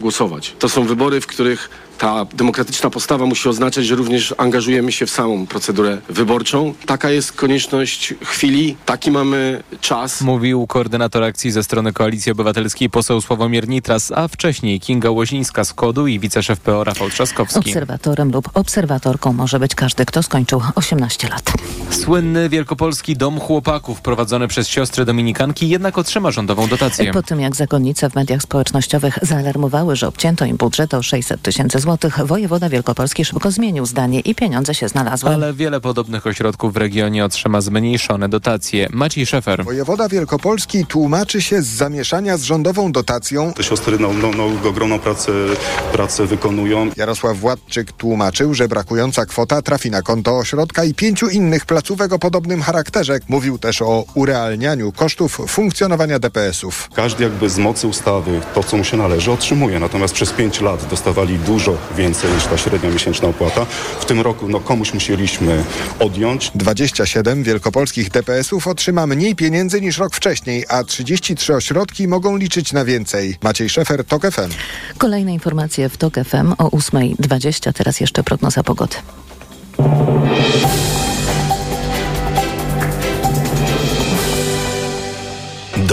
głosować. To są wybory, w których ta demokratyczna postawa musi oznaczać, że również angażujemy się w samą procedurę wyborczą. Taka jest konieczność chwili, taki mamy czas. Mówił koordynator akcji ze strony Koalicji Obywatelskiej poseł Sławomir Nitras, a wcześniej Kinga Łozińska z KODU i wiceszef PO Rafał Trzaskowski. Obserwatorem lub obserwatorką może być każdy, kto skończył 18 lat. Słynny Wielkopolski Dom Chłopaków prowadzony przez siostry dominikanki jednak otrzyma rządową dotację. Po tym jak zakonnice w mediach społecznościowych zaalarmowały, że obcięto im budżet o 600 tysięcy złotych, wojewoda Wielkopolski szybko zmienił zdanie i pieniądze się znalazły. Ale wiele podobnych ośrodków w regionie otrzyma zmniejszone dotacje. Maciej Szefer. Wojewoda Wielkopolski tłumaczy się z zamieszania z rządową dotacją. Te siostry no, no, no, ogromną pracę, pracę wykonują. Jarosław Władczyk tłumaczył, że brakująca kwota trafi na konto ośrodka i pięciu innych placówek o podobnym charakterze. Mówił też o urealnianiu kosztów funkcjonowania DPS-ów. Każdy jakby z mocy ustawy to, co mu się należy, otrzymuje. Natomiast przez pięć lat dostawali dużo więcej niż ta średnia miesięczna opłata. W tym roku no, komuś musieliśmy odjąć. 27 wielkopolskich DPS-ów otrzyma mniej pieniędzy niż rok wcześniej, a 33 ośrodki mogą liczyć na więcej. Maciej Szefer, TOK FM. Kolejne informacje w TOK FM o 8.20. Teraz jeszcze prognoza pogody.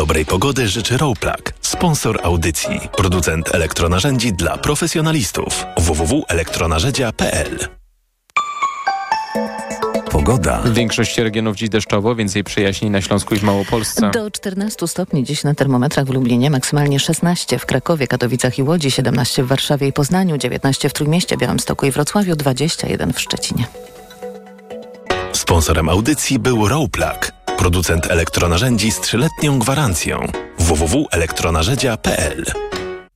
Dobrej pogody życzy Rowplug, sponsor audycji, producent elektronarzędzi dla profesjonalistów. www.elektronarzędzia.pl Pogoda. W większości regionów dziś deszczowo, więcej przejaśnień na Śląsku i w Małopolsce. Do 14 stopni dziś na termometrach w Lublinie, maksymalnie 16 w Krakowie, Katowicach i Łodzi, 17 w Warszawie i Poznaniu, 19 w Trójmieście, Białymstoku i Wrocławiu, 21 w Szczecinie. Sponsorem audycji był Rowplug, producent elektronarzędzi z trzyletnią gwarancją. www.elektronarzędzia.pl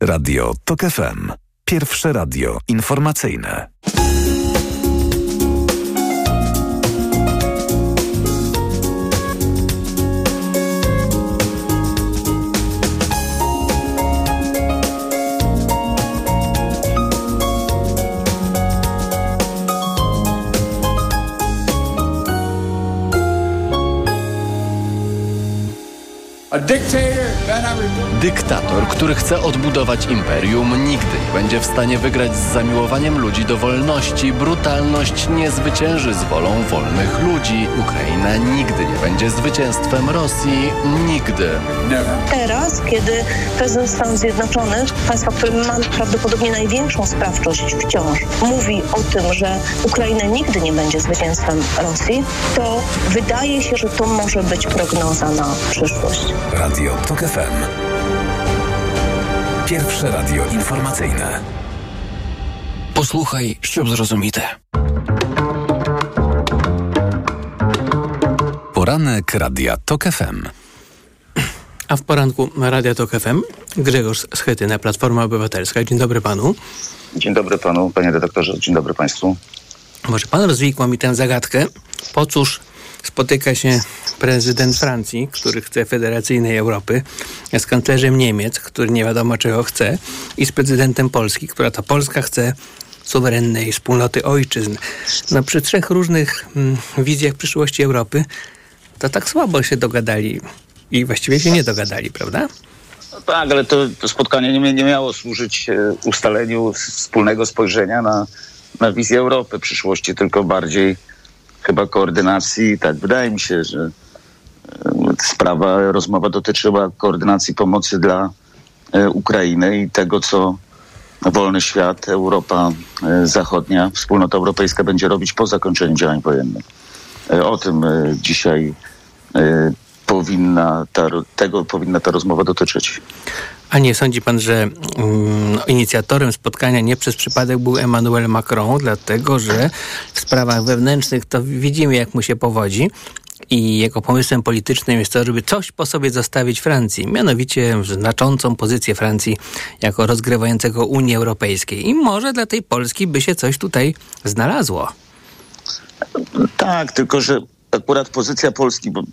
Radio TOK FM. Pierwsze radio informacyjne. A dictator? Dyktator, który chce odbudować imperium, nigdy nie będzie w stanie wygrać z zamiłowaniem ludzi do wolności. Brutalność nie zwycięży z wolą wolnych ludzi. Ukraina nigdy nie będzie zwycięstwem Rosji. Nigdy. Teraz, kiedy prezydent Stanów Zjednoczonych, państwa, które ma prawdopodobnie największą sprawczość wciąż, mówi o tym, że Ukraina nigdy nie będzie zwycięstwem Rosji, to wydaje się, że to może być prognoza na przyszłość. Radio TOK FM. FM. Pierwsze radio informacyjne. Posłuchaj, ściub zrozumite. Poranek Radia TOK FM. A w poranku Radia TOK FM Grzegorz Schetyna, Platforma Obywatelska. Dzień dobry panu. Dzień dobry panu, panie redaktorze. Dzień dobry państwu. Może pan rozwikła mi tę zagadkę. Po cóż spotyka się prezydent Francji, który chce federacyjnej Europy, z kanclerzem Niemiec, który nie wiadomo czego chce, i z prezydentem Polski, która to Polska chce suwerennej wspólnoty ojczyzn. No przy trzech różnych mm, wizjach przyszłości Europy to tak słabo się dogadali i właściwie się nie dogadali, prawda? Tak, ale to, to spotkanie nie, nie miało służyć e, ustaleniu wspólnego spojrzenia na, na wizję Europy przyszłości, tylko bardziej chyba koordynacji. Tak, wydaje mi się, że e, sprawa, rozmowa dotyczyła koordynacji pomocy dla e, Ukrainy i tego, co wolny świat, Europa e, Zachodnia, wspólnota europejska będzie robić po zakończeniu działań wojennych. O tym dzisiaj powinna ta, tego powinna ta rozmowa dotyczyć. A nie sądzi pan, że mm, inicjatorem spotkania nie przez przypadek był Emmanuel Macron, dlatego że w sprawach wewnętrznych to widzimy, jak mu się powodzi. I jego pomysłem politycznym jest to, żeby coś po sobie zostawić Francji, mianowicie znaczącą pozycję Francji jako rozgrywającego Unii Europejskiej. I może dla tej Polski by się coś tutaj znalazło. Tak, tylko że akurat pozycja Polski, bo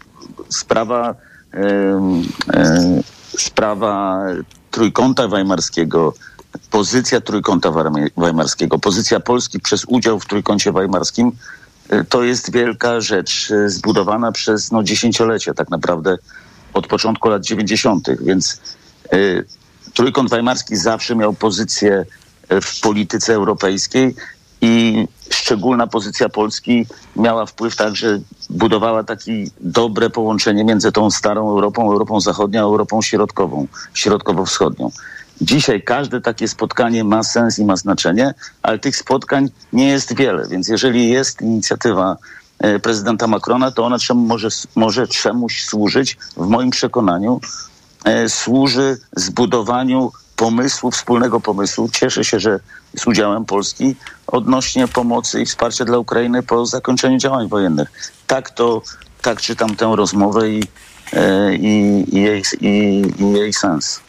sprawa, em, em, sprawa trójkąta weimarskiego, pozycja trójkąta weimarskiego, pozycja Polski przez udział w trójkącie weimarskim, y, to jest wielka rzecz y, zbudowana przez no, dziesięciolecia, tak naprawdę od początku lat 90., więc y, Trójkąt Weimarski zawsze miał pozycję e, w polityce europejskiej i szczególna pozycja Polski miała wpływ także, budowała takie dobre połączenie między tą starą Europą, Europą Zachodnią, Europą Środkową, Środkowo-Wschodnią. Dzisiaj każde takie spotkanie ma sens i ma znaczenie, ale tych spotkań nie jest wiele, więc jeżeli jest inicjatywa e, prezydenta Macrona, to ona czemu może, może czemuś służyć, w moim przekonaniu, e, służy zbudowaniu pomysłu, wspólnego pomysłu. Cieszę się, że z udziałem Polski odnośnie pomocy i wsparcia dla Ukrainy po zakończeniu działań wojennych. Tak to, tak czytam tę rozmowę i, e, i, i, jej, i, i jej sens.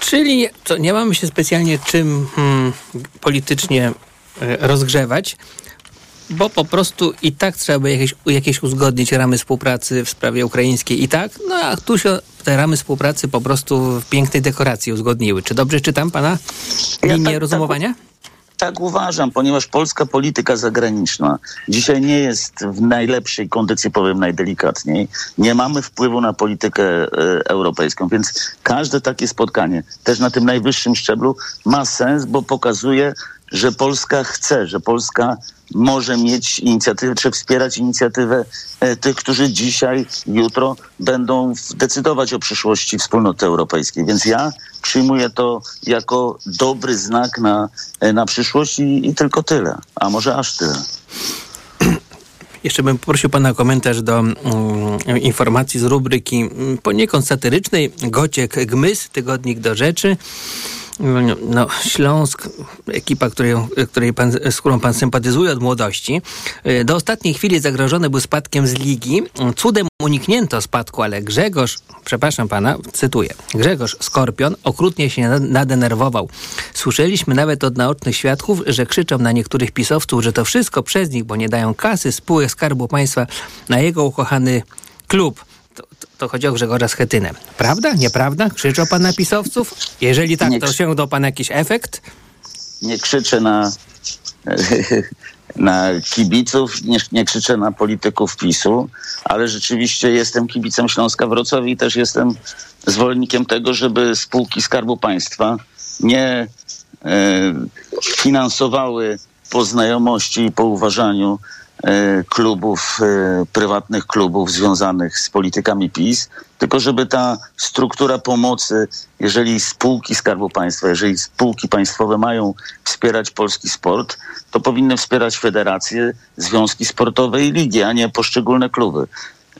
Czyli to nie mamy się specjalnie czym hmm, politycznie e, rozgrzewać, bo po prostu i tak trzeba by jakieś, jakieś uzgodnić ramy współpracy w sprawie ukraińskiej i tak, no a tu się te ramy współpracy po prostu w pięknej dekoracji uzgodniły. Czy dobrze czytam pana linię tak- rozumowania? Tak uważam, ponieważ polska polityka zagraniczna dzisiaj nie jest w najlepszej kondycji, powiem najdelikatniej. Nie mamy wpływu na politykę e, europejską, więc każde takie spotkanie, też na tym najwyższym szczeblu, ma sens, bo pokazuje, że Polska chce, że Polska może mieć inicjatywę, czy wspierać inicjatywę e, tych, którzy dzisiaj, jutro będą decydować o przyszłości wspólnoty europejskiej. Więc ja przyjmuję to jako dobry znak na, e, na przyszłość i, i tylko tyle, a może aż tyle. Jeszcze bym poprosił pana o komentarz do mm, informacji z rubryki mm, poniekąd satyrycznej Gociek Gmys, tygodnik do rzeczy. No, Śląsk, ekipa, której, której pan, z którą pan sympatyzuje od młodości, y, do ostatniej chwili zagrożony był spadkiem z ligi. Cudem uniknięto spadku, ale Grzegorz, przepraszam pana, cytuję, Grzegorz Skorpion okrutnie się nad- nadenerwował. Słyszeliśmy nawet od naocznych świadków, że krzyczą na niektórych pisowców, że to wszystko przez nich, bo nie dają kasy, spółek Skarbu Państwa na jego ukochany klub. To, chodzi o Grzegorza Schetynę. Prawda? Nieprawda? Krzyczał pan na pisowców? Jeżeli tak, Nie to osiągnął pan jakiś efekt? Nie krzyczę na, na kibiców, nie, nie krzyczę na polityków PiSu, ale rzeczywiście jestem kibicem Śląska Wrocław i też jestem zwolennikiem tego, żeby spółki Skarbu Państwa nie e, finansowały po znajomości i po uważaniu klubów, e, prywatnych klubów związanych z politykami PiS, tylko żeby ta struktura pomocy, jeżeli spółki Skarbu Państwa, jeżeli spółki państwowe mają wspierać polski sport, to powinny wspierać federacje, związki sportowe i ligi, a nie poszczególne kluby.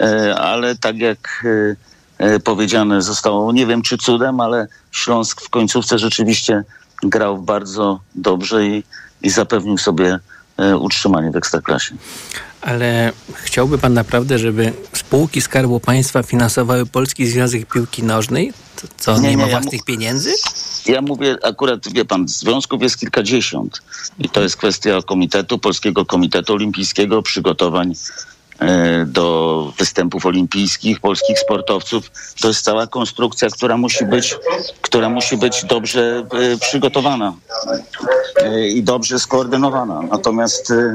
E, Ale tak jak e, e, powiedziane zostało, nie wiem czy cudem, ale Śląsk w końcówce rzeczywiście grał bardzo dobrze i, i zapewnił sobie e, utrzymanie w Ekstraklasie. Ale chciałby pan naprawdę, żeby spółki Skarbu Państwa finansowały Polski Związek Piłki Nożnej? To, co Nie, nie, ma ja własnych mu- pieniędzy? Ja mówię akurat, wie pan, związków jest kilkadziesiąt i to jest kwestia komitetu, Polskiego Komitetu Olimpijskiego, przygotowań e, do występów olimpijskich polskich sportowców. To jest cała konstrukcja, która musi być, która musi być dobrze e, przygotowana e, i dobrze skoordynowana. Natomiast e,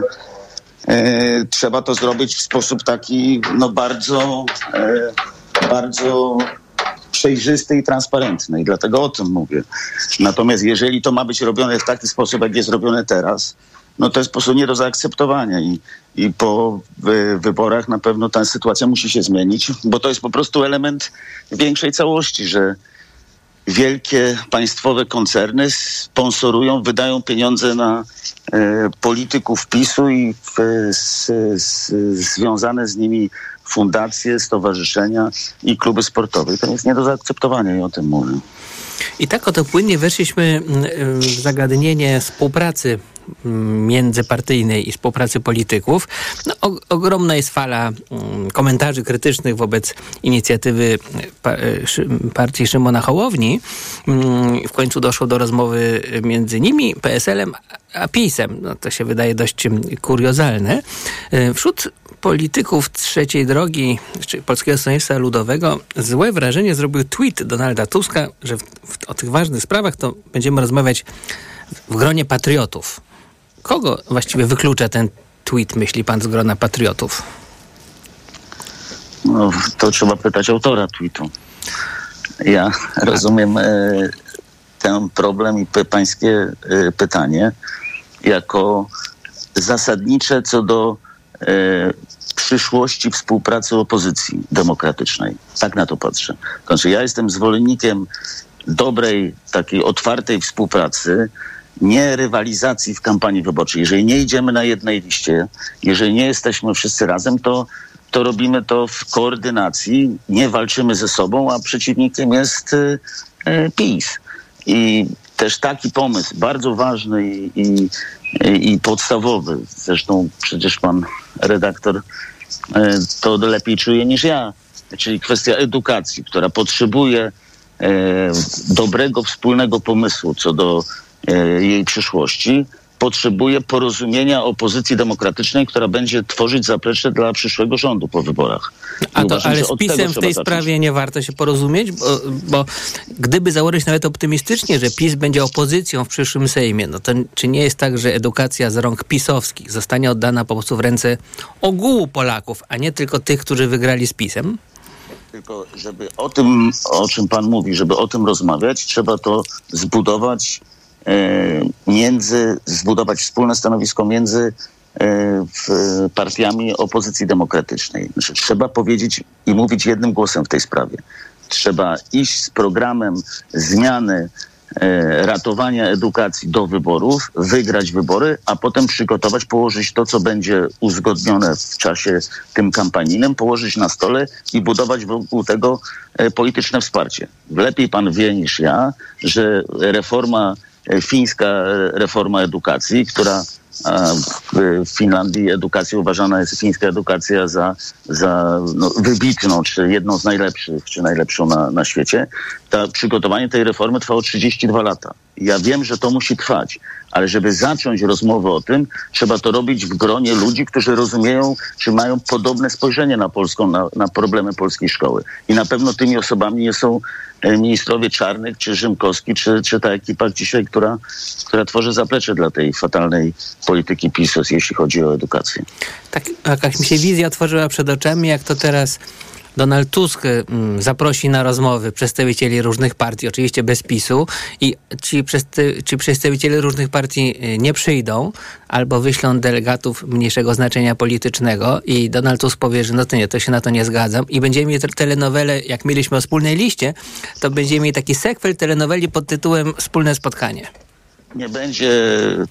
e, trzeba to zrobić w sposób taki no bardzo, e, bardzo przejrzysty i transparentny. I dlatego o tym mówię. Natomiast jeżeli to ma być robione w taki sposób, jak jest robione teraz, no to jest po prostu nie do zaakceptowania i, i po wy, wyborach na pewno ta sytuacja musi się zmienić, bo to jest po prostu element większej całości, że wielkie państwowe koncerny sponsorują, wydają pieniądze na e, polityków PiSu i w, s, s, związane z nimi fundacje, stowarzyszenia i kluby sportowe. To jest nie do zaakceptowania i o tym mówię. I tak oto płynnie weszliśmy mm, w zagadnienie współpracy międzypartyjnej i współpracy polityków. No, o, ogromna jest fala mm, komentarzy krytycznych wobec inicjatywy e, Szy, partii Szymona Hołowni. Mm, W końcu doszło do rozmowy między nimi, PSL-em, a PiS-em. No, to się wydaje dość mm, kuriozalne. E, Wśród polityków trzeciej drogi, czy Polskiego Stronnictwa Ludowego, złe wrażenie zrobił tweet Donalda Tuska, że w, w, o tych ważnych sprawach to będziemy rozmawiać w gronie patriotów. Kogo właściwie wyklucza ten tweet, myśli pan, z grona patriotów? No, to trzeba pytać autora tweetu. Ja rozumiem e, ten problem i p- pańskie e, pytanie jako zasadnicze co do e, przyszłości współpracy opozycji demokratycznej. Tak na to patrzę. Znaczy, ja jestem zwolennikiem dobrej, takiej otwartej współpracy, nie rywalizacji w kampanii wyborczej. Jeżeli nie idziemy na jednej liście, jeżeli nie jesteśmy wszyscy razem, to, to robimy to w koordynacji, nie walczymy ze sobą, a przeciwnikiem jest y, y, PiS. I też taki pomysł, bardzo ważny i, i, i podstawowy, zresztą przecież pan redaktor y, to lepiej czuje niż ja, czyli kwestia edukacji, która potrzebuje e, dobrego wspólnego pomysłu co do jej przyszłości, potrzebuje porozumienia opozycji demokratycznej, która będzie tworzyć zaplecze dla przyszłego rządu po wyborach. A to, uważam, ale z PiSem w tej sprawie nie warto się porozumieć, bo, bo gdyby założyć nawet optymistycznie, że PiS będzie opozycją w przyszłym Sejmie, no to czy nie jest tak, że edukacja z rąk pisowskich zostanie oddana po prostu w ręce ogółu Polaków, a nie tylko tych, którzy wygrali z PiSem? Tylko, żeby o tym, o czym pan mówi, żeby o tym rozmawiać, trzeba to zbudować e, między, zbudować wspólne stanowisko między e, partiami opozycji demokratycznej. Znaczy, trzeba powiedzieć i mówić jednym głosem w tej sprawie. Trzeba iść z programem zmiany e, ratowania edukacji do wyborów, wygrać wybory, a potem przygotować, położyć to, co będzie uzgodnione w czasie tym kampanijnym, położyć na stole i budować wokół tego e, polityczne wsparcie. Lepiej pan wie niż ja, że reforma, e, fińska e, reforma edukacji, która w Finlandii edukacja uważana jest, fińska edukacja za, za no, wybitną, czy jedną z najlepszych, czy najlepszą na, na świecie. Ta, przygotowanie tej reformy trwało 32 lata. Ja wiem, że to musi trwać, ale żeby zacząć rozmowę o tym, trzeba to robić w gronie ludzi, którzy rozumieją, czy mają podobne spojrzenie na Polską, na, na problemy polskiej szkoły. I na pewno tymi osobami nie są ministrowie Czarnych, czy Rzymkowski, czy, czy ta ekipa dzisiaj, która, która tworzy zaplecze dla tej fatalnej polityki PiSu, jeśli chodzi o edukację. Tak, jakaś mi się wizja otworzyła przed oczami, jak to teraz Donald Tusk mm, zaprosi na rozmowy przedstawicieli różnych partii, oczywiście bez PiSu i ci, ci przedstawiciele różnych partii y, nie przyjdą albo wyślą delegatów mniejszego znaczenia politycznego i Donald Tusk powie, że no to nie, to się na to nie zgadzam i będziemy mieli te- telenowelę, jak mieliśmy o wspólnej liście, to będziemy mieli taki sekwel telenoweli pod tytułem Wspólne spotkanie. Nie będzie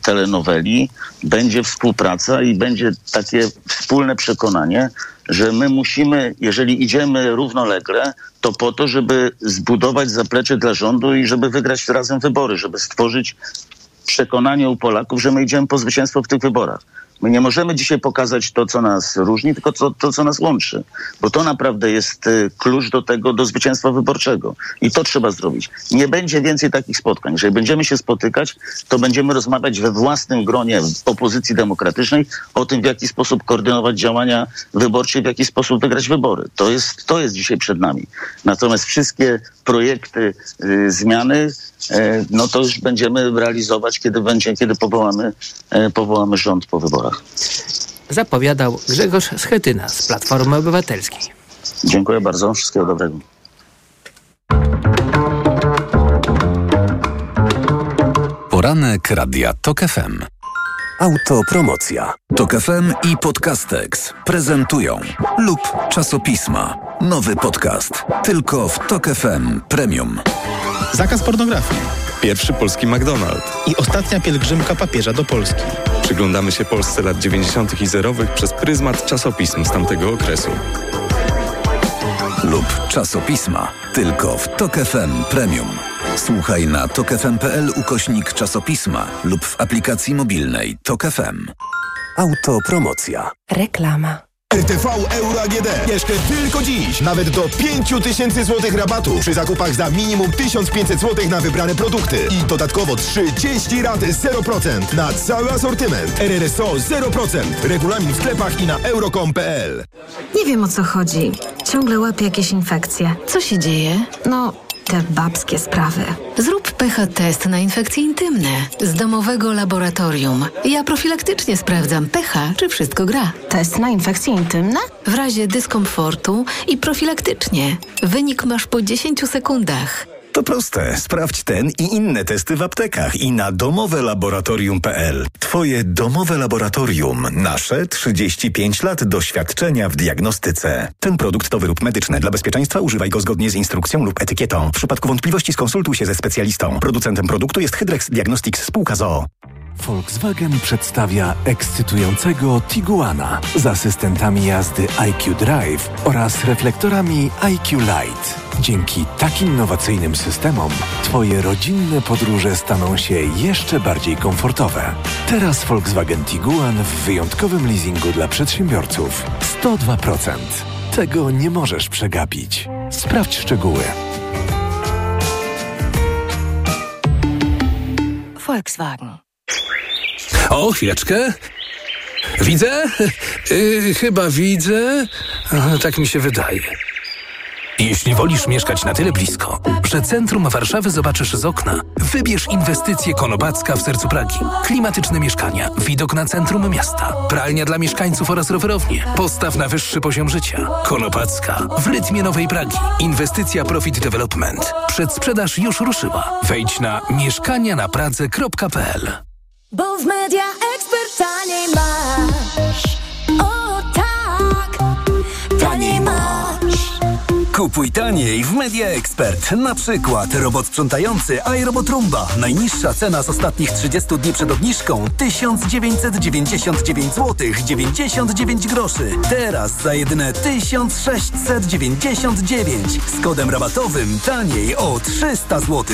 telenoweli, będzie współpraca i będzie takie wspólne przekonanie, że my musimy, jeżeli idziemy równolegle, to po to, żeby zbudować zaplecze dla rządu i żeby wygrać razem wybory, żeby stworzyć przekonanie u Polaków, że my idziemy po zwycięstwo w tych wyborach. My nie możemy dzisiaj pokazać to, co nas różni, tylko to, to co nas łączy. Bo to naprawdę jest y, klucz do tego, do zwycięstwa wyborczego. I to trzeba zrobić. Nie będzie więcej takich spotkań. Jeżeli będziemy się spotykać, to będziemy rozmawiać we własnym gronie opozycji demokratycznej o tym, w jaki sposób koordynować działania wyborcze i w jaki sposób wygrać wybory. To jest, to jest dzisiaj przed nami. Natomiast wszystkie projekty y, zmiany, e, no to już będziemy realizować, kiedy będzie, kiedy powołamy, e, powołamy rząd po wyborach. Zapowiadał Grzegorz Schetyna z Platformy Obywatelskiej. Dziękuję bardzo. Wszystkiego dobrego. Poranek Radia TOK FM. Autopromocja. TOK FM i Podcastex prezentują lub czasopisma. Nowy podcast. Tylko w TOK FM Premium. Zakaz pornografii. Pierwszy polski McDonald's. I ostatnia pielgrzymka papieża do Polski. Przyglądamy się Polsce lat 90. i zerowych przez pryzmat czasopism z tamtego okresu. Lub czasopisma. Tylko w TOK FM Premium. Słuchaj na tokefm.pl ukośnik czasopisma lub w aplikacji mobilnej TOK FM. Autopromocja. Reklama. RTV Euro AGD. Jeszcze tylko dziś. Nawet do 5000 zł rabatu przy zakupach za minimum 1500 zł na wybrane produkty. I dodatkowo 30 rat 0% na cały asortyment. RRSO 0%. Regulamin w sklepach i na euro.com.pl Nie wiem o co chodzi. Ciągle łapię jakieś infekcje. Co się dzieje? No, Te babskie sprawy. Zrób pH test na infekcje intymne z domowego laboratorium. Ja profilaktycznie sprawdzam pH, czy wszystko gra. Test na infekcje intymne? W razie dyskomfortu i profilaktycznie. Wynik masz po 10 sekundach. To proste. Sprawdź ten i inne testy w aptekach i na domowelaboratorium.pl. Twoje domowe laboratorium. Nasze 35 lat doświadczenia w diagnostyce. Ten produkt to wyrób medyczny. Dla bezpieczeństwa używaj go zgodnie z instrukcją lub etykietą. W przypadku wątpliwości skonsultuj się ze specjalistą. Producentem produktu jest Hydrex Diagnostics spółka ZOO. Volkswagen przedstawia ekscytującego Tiguana z asystentami jazdy IQ Drive oraz reflektorami IQ Light. Dzięki tak innowacyjnym systemom Twoje rodzinne podróże staną się jeszcze bardziej komfortowe. Teraz Volkswagen Tiguan w wyjątkowym leasingu dla przedsiębiorców. 102%. Tego nie możesz przegapić. Sprawdź szczegóły. Volkswagen. O, chwileczkę. Widzę? Yy, chyba widzę. Tak mi się wydaje. Jeśli wolisz mieszkać na tyle blisko, że centrum Warszawy zobaczysz z okna, wybierz inwestycje Konopacka w sercu Pragi. Klimatyczne mieszkania, widok na centrum miasta, pralnia dla mieszkańców oraz rowerownie. Postaw na wyższy poziom życia. Konopacka w rytmie nowej Pragi. Inwestycja Profit Development. Przedsprzedaż już ruszyła. Wejdź na mieszkania-na-pradze.pl Bo w Media Expert taniej masz. Kupuj taniej w Media Expert. Na przykład robot sprzątający iRobot Roomba. Najniższa cena z ostatnich 30 dni przed obniżką 1999 zł 99 groszy. Teraz za jedyne 1699 z kodem rabatowym taniej o 300 zł.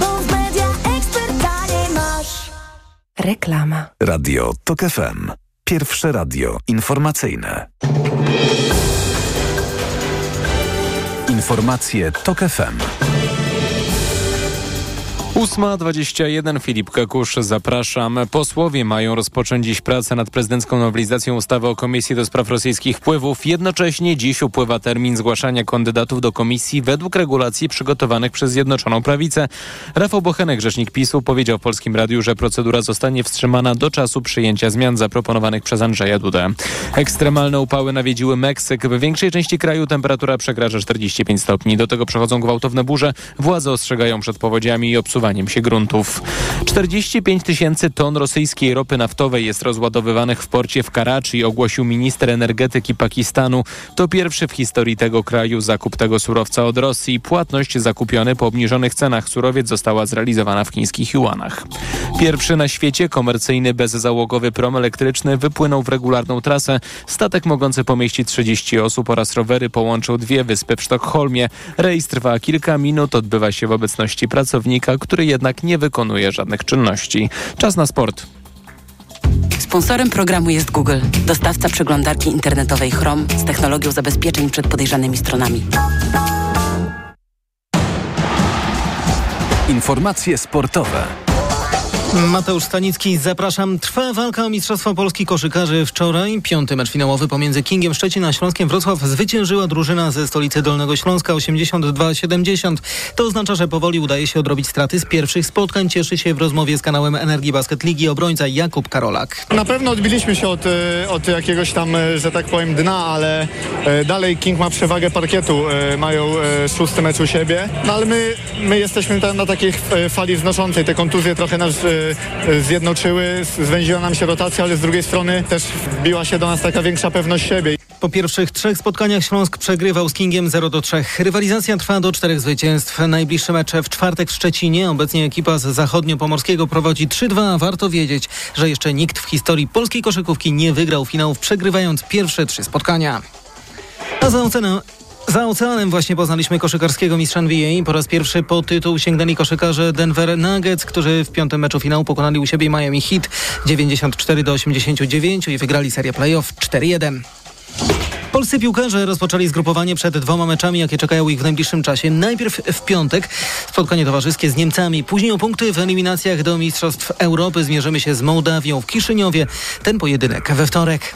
Bo w Media Expert taniej masz. Reklama. Radio TOK FM. Pierwsze radio informacyjne. Informacje TOK FM. 8.21 Filip Kakusz, zapraszam. Posłowie mają rozpocząć dziś pracę nad prezydencką nowelizacją ustawy o Komisji do Spraw Rosyjskich Wpływów. Jednocześnie dziś upływa termin zgłaszania kandydatów do komisji według regulacji przygotowanych przez Zjednoczoną Prawicę. Rafał Bochenek, rzecznik PiSu, powiedział w Polskim Radiu, że procedura zostanie wstrzymana do czasu przyjęcia zmian zaproponowanych przez Andrzeja Dudę. Ekstremalne upały nawiedziły Meksyk. W większej części kraju temperatura przekracza 45 stopni. Do tego przechodzą gwałtowne burze. Władze ostrzegają przed powodziami i obsuwaniem się gruntów. 45 tysięcy ton rosyjskiej ropy naftowej jest rozładowywanych w porcie w Karachi, ogłosił minister energetyki Pakistanu. To pierwszy w historii tego kraju zakup tego surowca od Rosji. Płatność zakupiony po obniżonych cenach surowiec została zrealizowana w chińskich juanach. Pierwszy na świecie komercyjny bezzałogowy prom elektryczny wypłynął w regularną trasę. Statek mogący pomieścić 30 osób oraz rowery połączył dwie wyspy w Sztokholmie. Rejs trwa kilka minut, odbywa się w obecności pracownika, który jednak nie wykonuje żadnych czynności. Czas na sport. Sponsorem programu jest Google, dostawca przeglądarki internetowej Chrome z technologią zabezpieczeń przed podejrzanymi stronami. Informacje sportowe. Mateusz Stanicki, zapraszam. Trwa walka o Mistrzostwo Polski koszykarzy. Wczoraj piąty mecz finałowy pomiędzy Kingiem Szczecin a Śląskiem Wrocław zwyciężyła drużyna ze stolicy Dolnego Śląska 82-70. To oznacza, że powoli udaje się odrobić straty z pierwszych spotkań. Cieszy się w rozmowie z kanałem Energii Basket Ligi obrońca Jakub Karolak. Na pewno odbiliśmy się od, e, od jakiegoś tam, e, że tak powiem, dna, ale e, dalej King ma przewagę parkietu. Mają szósty mecz u siebie. No ale my, my jesteśmy tam na takiej fali wznoszącej. Te kontuzje trochę nas zjednoczyły, zwęziła nam się rotacja, ale z drugiej strony też wbiła się do nas taka większa pewność siebie. Po pierwszych trzech spotkaniach Śląsk przegrywał z Kingiem 0 do 3. Rywalizacja trwa do czterech zwycięstw. Najbliższe mecze w czwartek w Szczecinie. Obecnie ekipa z zachodniopomorskiego prowadzi 3-2. Warto wiedzieć, że jeszcze nikt w historii polskiej koszykówki nie wygrał finałów, przegrywając pierwsze trzy spotkania. A za ocenę za oceanem właśnie poznaliśmy koszykarskiego mistrza NBA. Po raz pierwszy po tytuł sięgnęli koszykarze Denver Nuggets, którzy w piątym meczu finału pokonali u siebie Miami Heat 94 do 89 i wygrali serię playoff 4-1. Polscy piłkarze rozpoczęli zgrupowanie przed dwoma meczami, jakie czekają ich w najbliższym czasie. Najpierw w piątek spotkanie towarzyskie z Niemcami. Później o punkty w eliminacjach do Mistrzostw Europy zmierzymy się z Mołdawią w Kiszyniowie. Ten pojedynek we wtorek.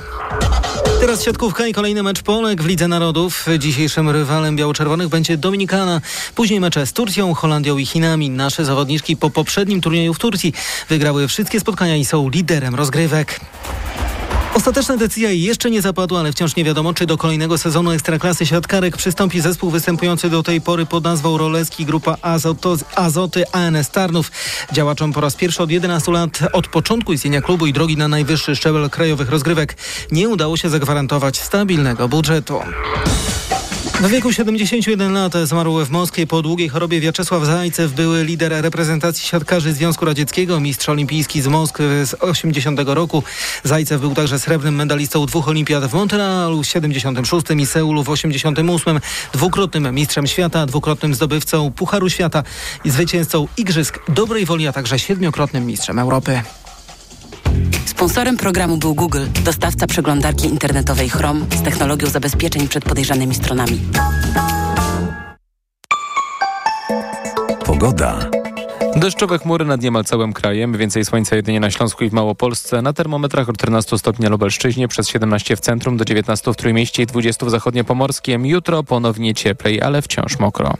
Teraz siatkówka i kolejny mecz Polek w Lidze Narodów. Dzisiejszym rywalem biało-czerwonych będzie Dominikana. Później mecze z Turcją, Holandią i Chinami. Nasze zawodniczki po poprzednim turnieju w Turcji wygrały wszystkie spotkania i są liderem rozgrywek. Ostateczna decyzja jeszcze nie zapadła, ale wciąż nie wiadomo, czy do kolejnego sezonu Ekstraklasy Siatkarek przystąpi zespół występujący do tej pory pod nazwą Roleski Grupa Azoto, Azoty ANS Tarnów. Działaczom po raz pierwszy od 11 lat od początku istnienia klubu i drogi na najwyższy szczebel krajowych rozgrywek nie udało się zagwarantować stabilnego budżetu. W wieku 71 lat zmarł w Moskwie po długiej chorobie Wiaczesław Zajcew, były lider reprezentacji siatkarzy Związku Radzieckiego, mistrz olimpijski z Moskwy z 80 roku. Zajcew był także srebrnym medalistą dwóch olimpiad w Montrealu w 76 i Seulu w 88, dwukrotnym mistrzem świata, dwukrotnym zdobywcą Pucharu Świata i zwycięzcą Igrzysk Dobrej Woli, a także siedmiokrotnym mistrzem Europy. Sponsorem programu był Google, dostawca przeglądarki internetowej Chrome z technologią zabezpieczeń przed podejrzanymi stronami. Pogoda. Deszczowe chmury nad niemal całym krajem, więcej słońca jedynie na Śląsku i w Małopolsce. Na termometrach od 14 stopni na Lubelszczyźnie, przez 17 w centrum, do 19 w Trójmieście i 20 w zachodniopomorskim. Jutro ponownie cieplej, ale wciąż mokro.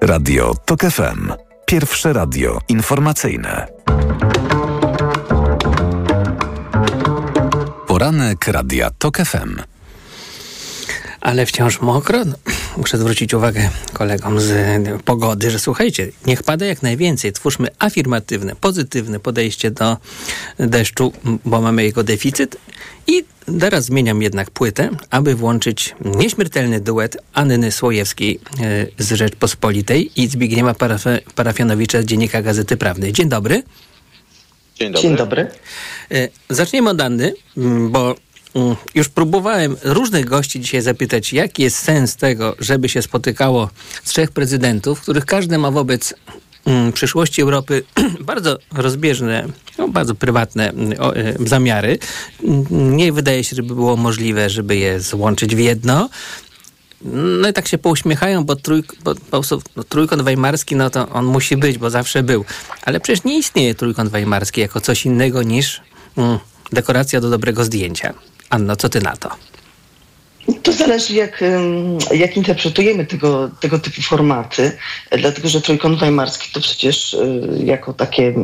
Radio TOK FM. Pierwsze radio informacyjne. Poranek Radia TOK FM. Ale wciąż mokro. Muszę zwrócić uwagę kolegom z pogody, że słuchajcie, niech pada jak najwięcej. Twórzmy afirmatywne, pozytywne podejście do deszczu, bo mamy jego deficyt. I teraz zmieniam jednak płytę, aby włączyć nieśmiertelny duet Anny Słojewskiej e, z Rzeczpospolitej i Zbigniewa Paraf- Parafianowicza z Dziennika Gazety Prawnej. Dzień dobry. Dzień dobry. Dzień dobry. E, Zaczniemy od Anny, m, bo mm, już próbowałem różnych gości dzisiaj zapytać, jaki jest sens tego, żeby się spotykało trzech prezydentów, których każdy ma wobec mm, przyszłości Europy bardzo rozbieżne, no, bardzo prywatne mm, e, zamiary. Mm, Nie wydaje się, żeby było możliwe, żeby je złączyć w jedno. No i tak się pouśmiechają, bo, trój, bo prostu, no, trójkąt weimarski, no to on musi być, bo zawsze był. Ale przecież nie istnieje trójkąt weimarski jako coś innego niż mm, dekoracja do dobrego zdjęcia. Anno, co ty na to? To zależy, jak, jak interpretujemy tego, tego typu formaty, e, dlatego że Trójkąt Weimarski to przecież y, jako takie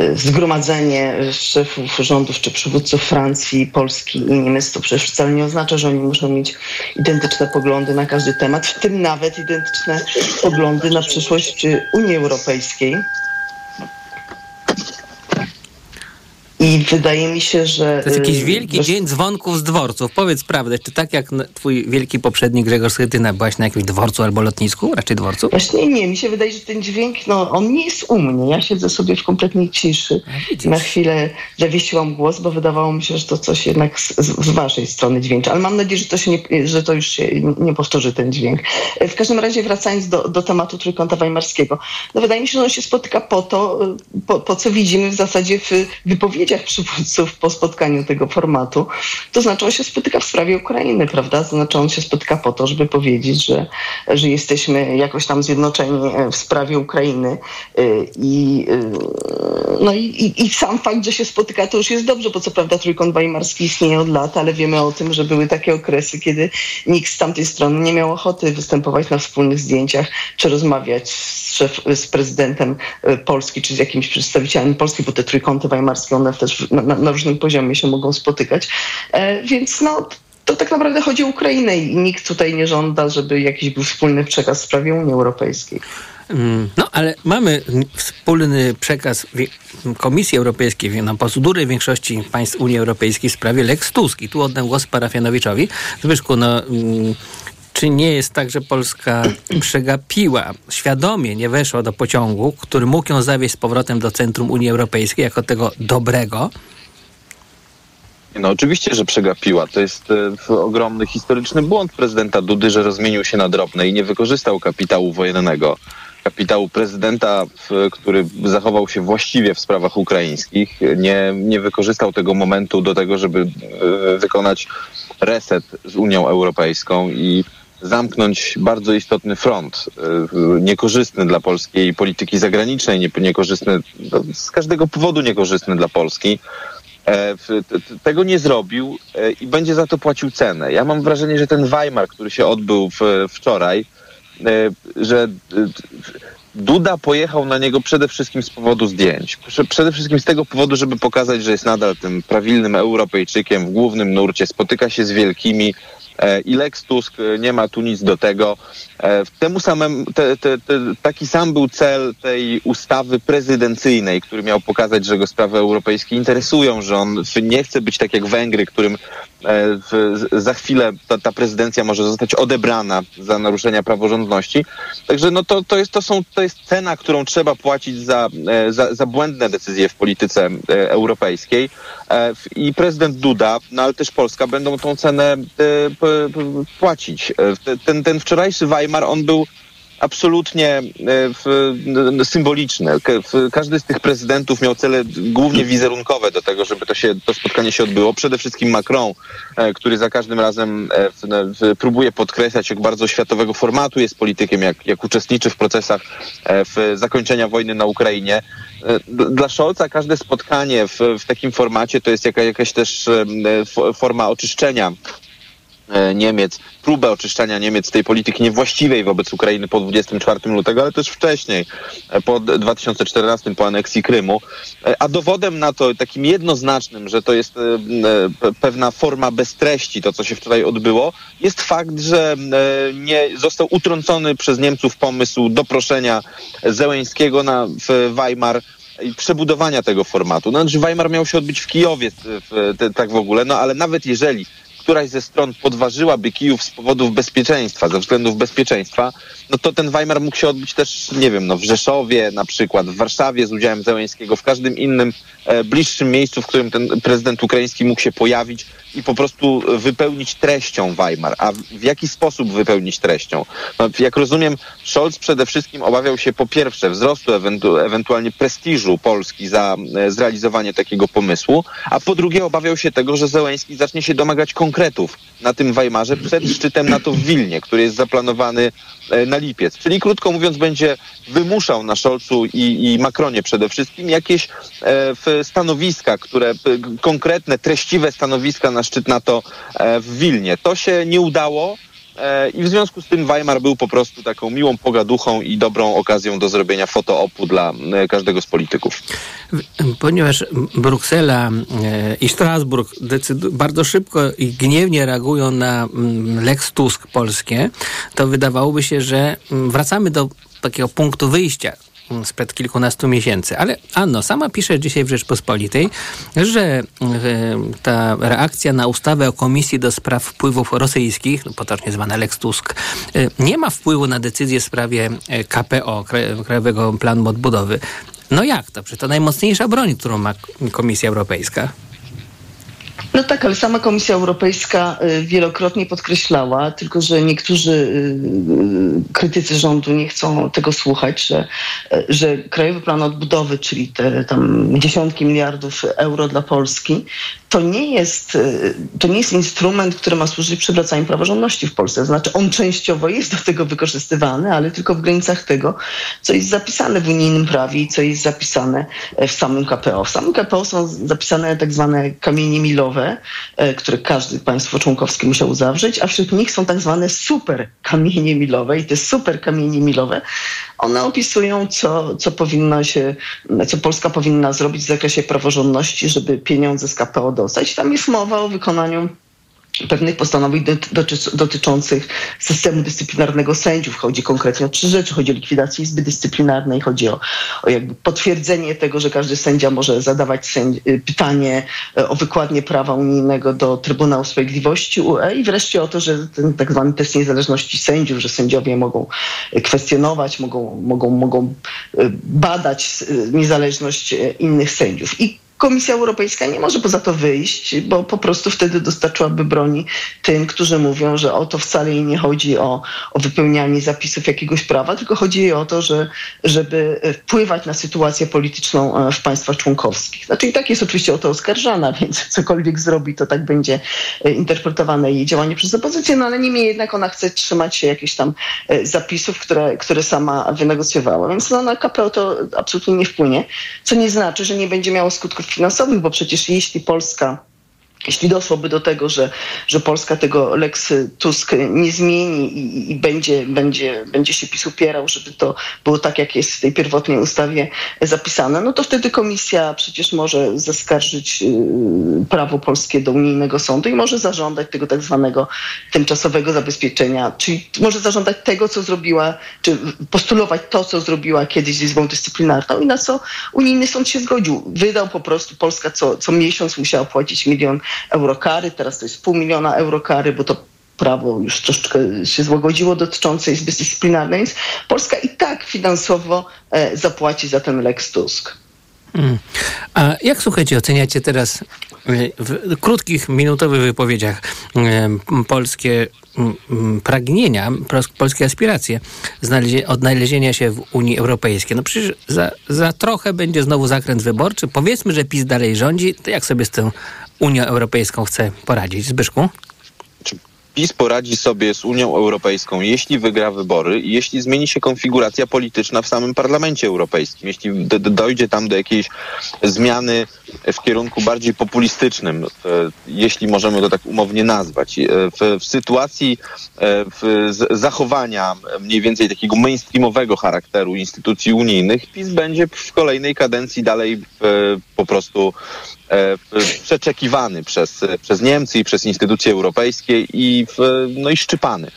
y, zgromadzenie szefów rządów czy przywódców Francji, Polski i Niemiec, to przecież wcale nie oznacza, że oni muszą mieć identyczne poglądy na każdy temat, w tym nawet identyczne poglądy na przyszłość Unii Europejskiej. I wydaje mi się, że... To jest jakiś y, wielki dzień dzwonków z dworców. Powiedz prawdę, czy tak jak twój wielki poprzednik Grzegorz Schetyna byłaś na jakimś dworcu albo lotnisku? Raczej dworcu? Właśnie nie, mi się wydaje, że ten dźwięk, no on nie jest u mnie. Ja siedzę sobie w kompletnej ciszy. Na chwilę zawiesiłam głos, bo wydawało mi się, że to coś jednak z, z waszej strony dźwięczy. Ale mam nadzieję, że to, się nie, że to już się nie powtórzy ten dźwięk. W każdym razie wracając do, do tematu Trójkąta Weimarskiego. No wydaje mi się, że on się spotyka po to, po, po co widzimy w zasadzie w wypowiedziach przywódców po spotkaniu tego formatu. To znaczy on się spotyka w sprawie Ukrainy, prawda? To znaczy on się spotyka po to, żeby powiedzieć, że, że jesteśmy jakoś tam zjednoczeni e, w sprawie Ukrainy y, i, y, no i, i, sam fakt, że się spotyka, to już jest dobrze, bo co prawda Trójkąt Weimarski istnieje od lat, ale wiemy o tym, że były takie okresy, kiedy nikt z tamtej strony nie miał ochoty występować na wspólnych zdjęciach, czy rozmawiać z, szef, z prezydentem Polski, czy z jakimiś przedstawicielami Polski, bo te trójkąty weimarskie, one też na, na, różnym poziomie się mogą spotykać. E, więc no, to tak naprawdę chodzi o Ukrainę i nikt tutaj nie żąda, żeby jakiś był wspólny przekaz w sprawie Unii Europejskiej. Mm, No, ale mamy mm, wspólny przekaz Komisji Europejskiej na procedury większości państw Unii Europejskiej w sprawie Lex Tusk. I tu oddam głos Parafianowiczowi. Zbyszku, no... Czy nie jest tak, że Polska przegapiła, świadomie nie weszła do pociągu, który mógł ją zawieźć z powrotem do centrum Unii Europejskiej jako tego dobrego? No oczywiście, że przegapiła. To jest e, ogromny historyczny błąd prezydenta Dudy, że rozmienił się na drobne i nie wykorzystał kapitału wojennego. Kapitału prezydenta, który zachował się właściwie w sprawach ukraińskich, nie, nie wykorzystał tego momentu do tego, żeby e, wykonać reset z Unią Europejską i zamknąć bardzo istotny front, e, niekorzystny dla polskiej polityki zagranicznej, nie- niekorzystny, no, z każdego powodu niekorzystny dla Polski E, tego nie zrobił e, i będzie za to płacił cenę. Ja mam wrażenie, że ten Weimar, który się odbył wczoraj, że Duda pojechał na niego przede wszystkim z powodu zdjęć. Prze- Przede wszystkim z tego powodu, żeby pokazać, że jest nadal tym prawilnym Europejczykiem w głównym nurcie, spotyka się z wielkimi i Lex Tusk e, nie ma tu nic do tego. E, Temu samemu, te, te, te, taki sam był cel tej ustawy prezydencyjnej, który miał pokazać, że go sprawy europejskie interesują, że on nie chce być tak jak Węgry, którym e, w, za chwilę ta, ta prezydencja może zostać odebrana za naruszenia praworządności. Także no to, to, jest, to, są, to jest cena, którą trzeba płacić za, e, za, za błędne decyzje w polityce e, europejskiej. E, I prezydent Duda, no ale też Polska będą tą cenę e, płacić. E, te- Ten, ten wczorajszy Weimar, on był absolutnie e, symboliczny. Każdy z tych prezydentów miał cele głównie wizerunkowe do tego, żeby to, się, to spotkanie się odbyło. Przede wszystkim Macron, e, który za każdym razem próbuje podkreślać, jak bardzo światowego formatu jest politykiem, jak, jak uczestniczy w procesach w zakończenia wojny na Ukrainie. Dla Scholza każde spotkanie w, w takim formacie to jest jaka, jakaś też forma oczyszczenia Niemiec, próbę oczyszczania Niemiec z tej polityki niewłaściwej wobec Ukrainy po 24 lutego, ale też wcześniej, e, po d- 2014, po aneksji Krymu. E, A dowodem na to, takim jednoznacznym, że to jest e, e, pewna forma bez treści, to co się wczoraj odbyło, jest fakt, że e, nie został utrącony przez Niemców pomysł doproszenia Zełęńskiego na w Weimar i przebudowania tego formatu. No, znaczy Weimar miał się odbyć w Kijowie, w, te, tak w ogóle, no ale nawet jeżeli któraś ze stron podważyłaby Kijów z powodów bezpieczeństwa, ze względów bezpieczeństwa, no to ten Weimar mógł się odbyć też, nie wiem, no w Rzeszowie na przykład, w Warszawie z udziałem Zełęńskiego, w każdym innym e, bliższym miejscu, w którym ten prezydent ukraiński mógł się pojawić i po prostu wypełnić treścią Weimar. A w, jaki sposób wypełnić treścią? No, jak rozumiem, Scholz przede wszystkim obawiał się po pierwsze wzrostu ewentu, ewentualnie prestiżu Polski za e, zrealizowanie takiego pomysłu, a po drugie obawiał się tego, że Zełęński zacznie się domagać konkretów na tym Weimarze przed szczytem NATO w Wilnie, który jest zaplanowany e, na lipiec. Czyli krótko mówiąc będzie wymuszał na Scholzu i, i Macronie przede wszystkim jakieś e, stanowiska, które konkretne, treściwe stanowiska na szczyt NATO e, w Wilnie. To się nie udało. E, I w związku z tym Weimar był po prostu taką miłą pogaduchą i dobrą okazją do zrobienia fotoopu dla e, każdego z polityków. Ponieważ Bruksela i Strasburg bardzo szybko i gniewnie reagują na mm, Lex Tusk polskie, to wydawałoby się, że mm, wracamy do takiego punktu wyjścia sprzed kilkunastu miesięcy. Ale Anno, sama pisze dzisiaj w Rzeczpospolitej, że e, ta reakcja na ustawę o Komisji do Spraw Wpływów Rosyjskich, no, potocznie zwana Lex Tusk, e, nie ma wpływu na decyzję w sprawie e, KPO, Kraj- Krajowego Planu Odbudowy. No jak to? Przecież to najmocniejsza broń, którą ma Komisja Europejska. No tak, ale sama Komisja Europejska y, wielokrotnie podkreślała, tylko że niektórzy y, y, krytycy rządu nie chcą tego słuchać, że, że Krajowy Plan Odbudowy, czyli te tam dziesiątki miliardów euro dla Polski, to nie jest, to nie jest instrument, który ma służyć przywracaniu praworządności w Polsce. Znaczy on częściowo jest do tego wykorzystywany, ale tylko w granicach tego, co jest zapisane w unijnym prawie i co jest zapisane e, w samym KPO. W samym KPO są zapisane tak zwane kamienie milowe, e, które każde państwo członkowskie musiało zawrzeć, a wśród nich są tak zwane super kamienie milowe i te super kamienie milowe, one opisują, co, co powinno się, co Polska powinna zrobić w zakresie praworządności, żeby pieniądze z KPO dostać. Tam jest mowa o wykonaniu pewnych postanowień doty- doty- dotyczących systemu dyscyplinarnego sędziów. Chodzi konkretnie o trzy rzeczy. Chodzi o likwidację Izby Dyscyplinarnej, chodzi o, o jakby potwierdzenie tego, że każdy sędzia może zadawać y, pytanie y, o wykładnię prawa unijnego do Trybunału Sprawiedliwości UE i wreszcie o to, że ten tak zwany test niezależności sędziów, że sędziowie mogą y, kwestionować, mogą, mogą, mogą badać niezależność innych sędziów. I Komisja Europejska nie może poza to wyjść, bo po prostu wtedy dostarczyłaby broni tym, którzy mówią, że o to wcale jej nie chodzi o, o wypełnianie zapisów jakiegoś prawa, tylko chodzi jej o to, że, żeby wpływać na sytuację polityczną e, w państwach członkowskich. Znaczy i tak jest oczywiście o to oskarżana, więc cokolwiek zrobi, to tak będzie e, interpretowane jej działanie przez opozycję, no ale niemniej jednak ona chce trzymać się jakichś tam e, zapisów, które, które sama wynegocjowała. Więc no, na KPO to absolutnie nie wpłynie, co nie znaczy, że nie będzie miało skutków finansowych, bo przecież jeśli Polska jeśli doszłoby do tego, że, że Polska tego Lex Tusk nie zmieni i, i będzie, będzie, będzie się PiS upierał, żeby to było tak, jak jest w tej pierwotnej ustawie zapisane, no to wtedy komisja przecież może zaskarżyć y, prawo polskie do unijnego sądu i może zażądać tego tak zwanego tymczasowego zabezpieczenia, czyli może zażądać tego, co zrobiła, czy postulować to, co zrobiła kiedyś z Izbą Dyscyplinarną i na co unijny sąd się zgodził. Wydał po prostu Polska co, co miesiąc musiała płacić milion eurokary, teraz to jest pół miliona eurokary, bo to prawo już troszeczkę się złagodziło dotyczące Izby Dyscyplinarnej, więc Polska i tak finansowo e, zapłaci za ten Lex Tusk. Hmm. A jak słuchajcie, oceniacie teraz e, w krótkich, minutowych wypowiedziach e, polskie mm, pragnienia, polskie aspiracje odnalezienia się w Unii Europejskiej? No przecież za, za trochę będzie znowu zakręt wyborczy. Powiedzmy, że PiS dalej rządzi. To jak sobie z tą Unią Europejską chce poradzić? Zbyszku? PiS poradzi sobie z Unią Europejską, jeśli wygra wybory i jeśli zmieni się konfiguracja polityczna w samym Parlamencie Europejskim, jeśli dojdzie tam do jakiejś zmiany w kierunku bardziej populistycznym, e, jeśli możemy to tak umownie nazwać. E, w, w sytuacji e, w zachowania mniej więcej takiego mainstreamowego charakteru instytucji unijnych, PiS będzie w kolejnej kadencji dalej po prostu przeczekiwany przez, przez Niemcy i przez instytucje europejskie i, no i szczypany.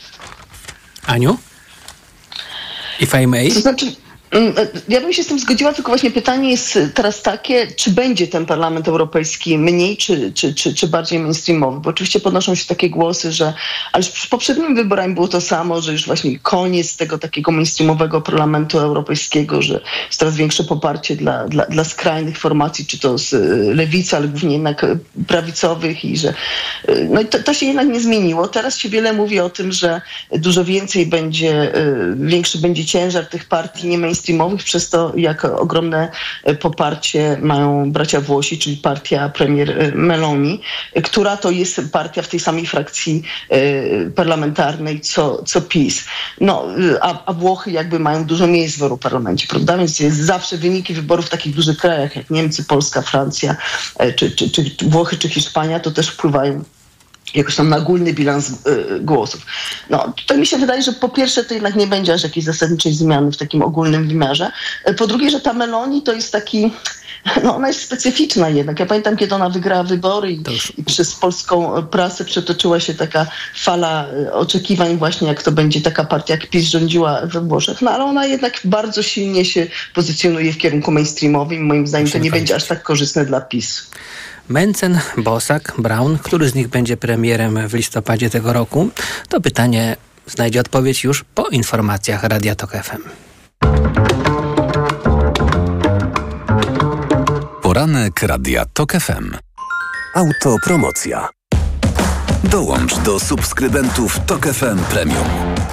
Aniu? If I may? To znaczy, ja bym się z tym zgodziła, tylko właśnie pytanie jest teraz takie, czy będzie ten Parlament Europejski mniej, czy, czy, czy, czy bardziej mainstreamowy? Bo oczywiście podnoszą się takie głosy, że ale już przy poprzednim wyborami było to samo, że już właśnie koniec tego takiego mainstreamowego Parlamentu Europejskiego, że jest coraz większe poparcie dla, dla, dla skrajnych formacji, czy to z e, lewicy, ale głównie jednak prawicowych i że e, no i to, to się jednak nie zmieniło. Teraz się wiele mówi o tym, że dużo więcej będzie, większy będzie ciężar tych partii nie mainstreamowych, mainstreamowych, przez to jak ogromne e, poparcie mają bracia Włosi, czyli partia premier e, Meloni, e, która to jest partia w tej samej frakcji parlamentarnej co, co PiS. No, a, a Włochy jakby mają dużo miejsc w Europarlamencie, prawda? Więc jest zawsze wyniki wyborów w takich dużych krajach jak Niemcy, Polska, Francja, czy, czy, czy Włochy, czy Hiszpania, to też wpływają jakoś tam na ogólny bilans y, głosów. No, to mi się wydaje, że po pierwsze to jednak nie będzie aż jakiejś zasadniczej zmiany w takim ogólnym wymiarze. Y, po drugie, że ta Meloni to jest taki, no ona jest specyficzna jednak. Ja pamiętam, kiedy ona wygrała wybory i, i przez polską prasę przetoczyła się taka fala oczekiwań właśnie, jak to będzie taka partia, jak PiS rządziła we Włoszech. No ale ona jednak bardzo silnie się pozycjonuje w kierunku mainstreamowym. Moim zdaniem to nie będzie aż tak korzystne dla PiS. Mencen, Bosak, Brown, który z nich będzie premierem w listopadzie tego roku? To pytanie znajdzie odpowiedź już po informacjach Radia Tok FM. Poranek Radia Tok FM. Autopromocja. Dołącz do subskrybentów Tok FM Premium.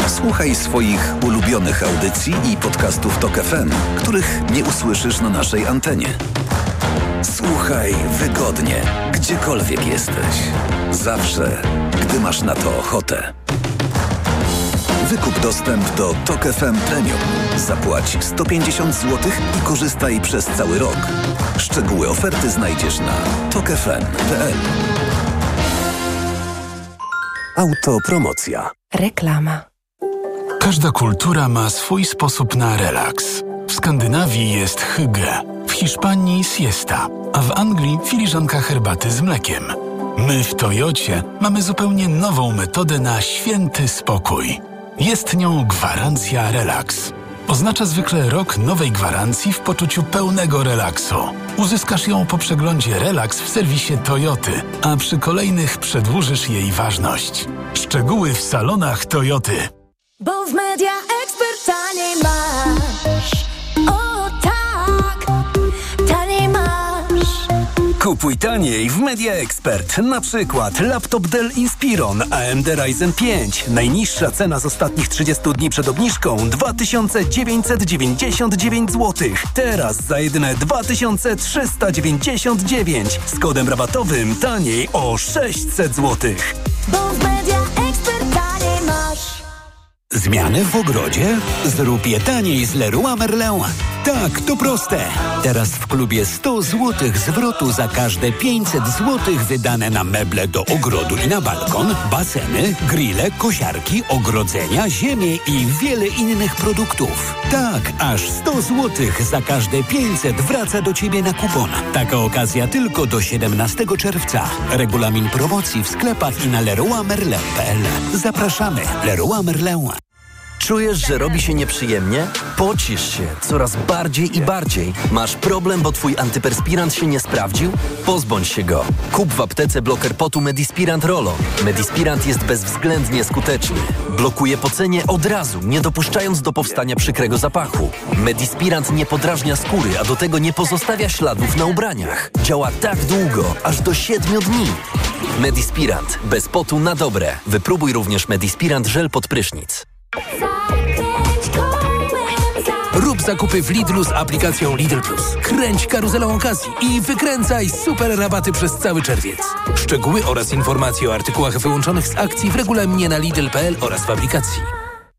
Słuchaj swoich ulubionych audycji i podcastów Tok FM, których nie usłyszysz na naszej antenie. Słuchaj wygodnie, gdziekolwiek jesteś. Zawsze, gdy masz na to ochotę. Wykup dostęp do Tok FM Premium. Zapłać 150 zł i korzystaj przez cały rok. Szczegóły oferty znajdziesz na tokefm.pl. Autopromocja. Reklama. Każda kultura ma swój sposób na relaks. W Skandynawii jest hygge, w Hiszpanii siesta, a w Anglii filiżanka herbaty z mlekiem. My w Toyocie mamy zupełnie nową metodę na święty spokój. Jest nią gwarancja relaks. Oznacza zwykle rok nowej gwarancji w poczuciu pełnego relaksu. Uzyskasz ją po przeglądzie Relax w serwisie Toyoty, a przy kolejnych przedłużysz jej ważność. Szczegóły w salonach Toyoty. Bo w media Kupuj taniej w Media Expert. Na przykład laptop Dell Inspiron AMD Ryzen 5. Najniższa cena z ostatnich 30 dni przed obniżką 2999 zł. Teraz za jedyne 2399 z kodem rabatowym taniej o 600 zł. Zmiany w ogrodzie? Zrób je taniej z Leroy Merlin. Tak, to proste. Teraz w klubie 100 zł zwrotu za każde 500 zł wydane na meble do ogrodu i na balkon, baseny, grille, kosiarki, ogrodzenia, ziemię i wiele innych produktów. Tak, aż 100 zł za każde 500 wraca do Ciebie na kupon. Taka okazja tylko do 17 czerwca. Regulamin promocji w sklepach i na leroymerlin.pl. Zapraszamy. Leroy Merlin. Czujesz, że robi się nieprzyjemnie? Pocisz się coraz bardziej i bardziej. Masz problem, bo twój antyperspirant się nie sprawdził? Pozbądź się go. Kup w aptece bloker potu Medispirant Rolo. Medispirant jest bezwzględnie skuteczny. Blokuje pocenie od razu, nie dopuszczając do powstania przykrego zapachu. Medispirant nie podrażnia skóry, a do tego nie pozostawia śladów na ubraniach. Działa tak długo, aż do 7 dni. Medispirant. Bez potu na dobre. Wypróbuj również Medispirant żel pod prysznic. Rób zakupy w Lidlu z aplikacją Lidl Plus. Kręć karuzelą okazji i wykręcaj super rabaty przez cały czerwiec. Szczegóły oraz informacje o artykułach wyłączonych z akcji w regulaminie na Lidl.pl oraz w aplikacji.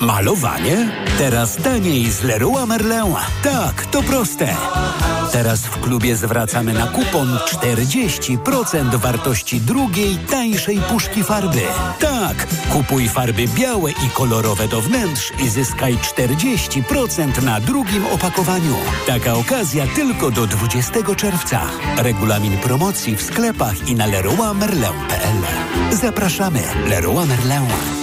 Malowanie? Teraz taniej z Leroy Merlin. Tak, to proste. Teraz w klubie zwracamy na kupon 40% wartości drugiej, tańszej puszki farby. Tak, kupuj farby białe i kolorowe do wnętrz i zyskaj 40% na drugim opakowaniu. Taka okazja tylko do 20 czerwca. Regulamin promocji w sklepach i na leroymerlin.pl. Zapraszamy. Leroy Merlin.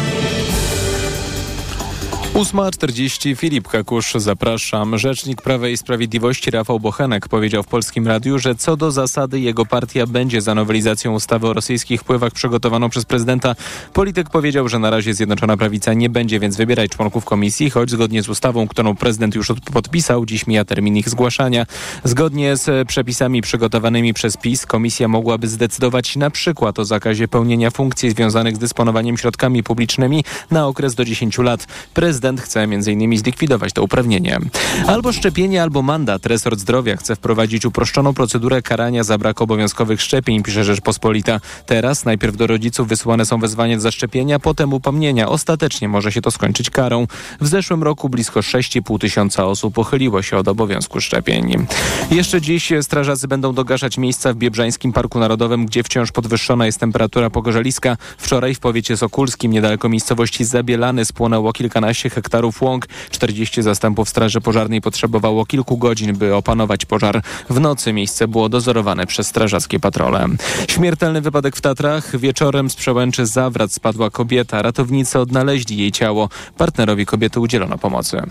8.40 Filip Kakusz, zapraszam. Rzecznik Prawa i Sprawiedliwości Rafał Bochenek powiedział w Polskim Radiu, że co do zasady jego partia będzie za nowelizacją ustawy o rosyjskich wpływach przygotowaną przez prezydenta. Polityk powiedział, że na razie Zjednoczona Prawica nie będzie więc wybierać członków komisji, choć zgodnie z ustawą, którą prezydent już podpisał, dziś mija termin ich zgłaszania. Zgodnie z przepisami przygotowanymi przez PiS komisja mogłaby zdecydować na przykład o zakazie pełnienia funkcji związanych z dysponowaniem środkami publicznymi na okres do 10 lat. Prezydent chce m.in. zlikwidować to uprawnienie. Albo szczepienie, albo mandat. Resort Zdrowia chce wprowadzić uproszczoną procedurę karania za brak obowiązkowych szczepień, pisze Rzeczpospolita. Teraz najpierw do rodziców wysyłane są wezwania do zaszczepienia, potem upomnienia. Ostatecznie może się to skończyć karą. W zeszłym roku blisko 6,5 tysiąca osób pochyliło się od obowiązku szczepień. Jeszcze dziś strażacy będą dogaszać miejsca w Biebrzańskim Parku Narodowym, gdzie wciąż podwyższona jest temperatura pogorzeliska. Wczoraj w powiecie sokulskim, niedaleko miejscowości Zabielany, spłonęło kilkanaście hektarów łąk. 40 zastępów straży pożarnej potrzebowało kilku godzin, by opanować pożar. W nocy miejsce było dozorowane przez strażackie patrole. Śmiertelny wypadek w Tatrach. Wieczorem z przełęczy Zawrat spadła kobieta. Ratownicy odnaleźli jej ciało. Partnerowi kobiety udzielono pomocy.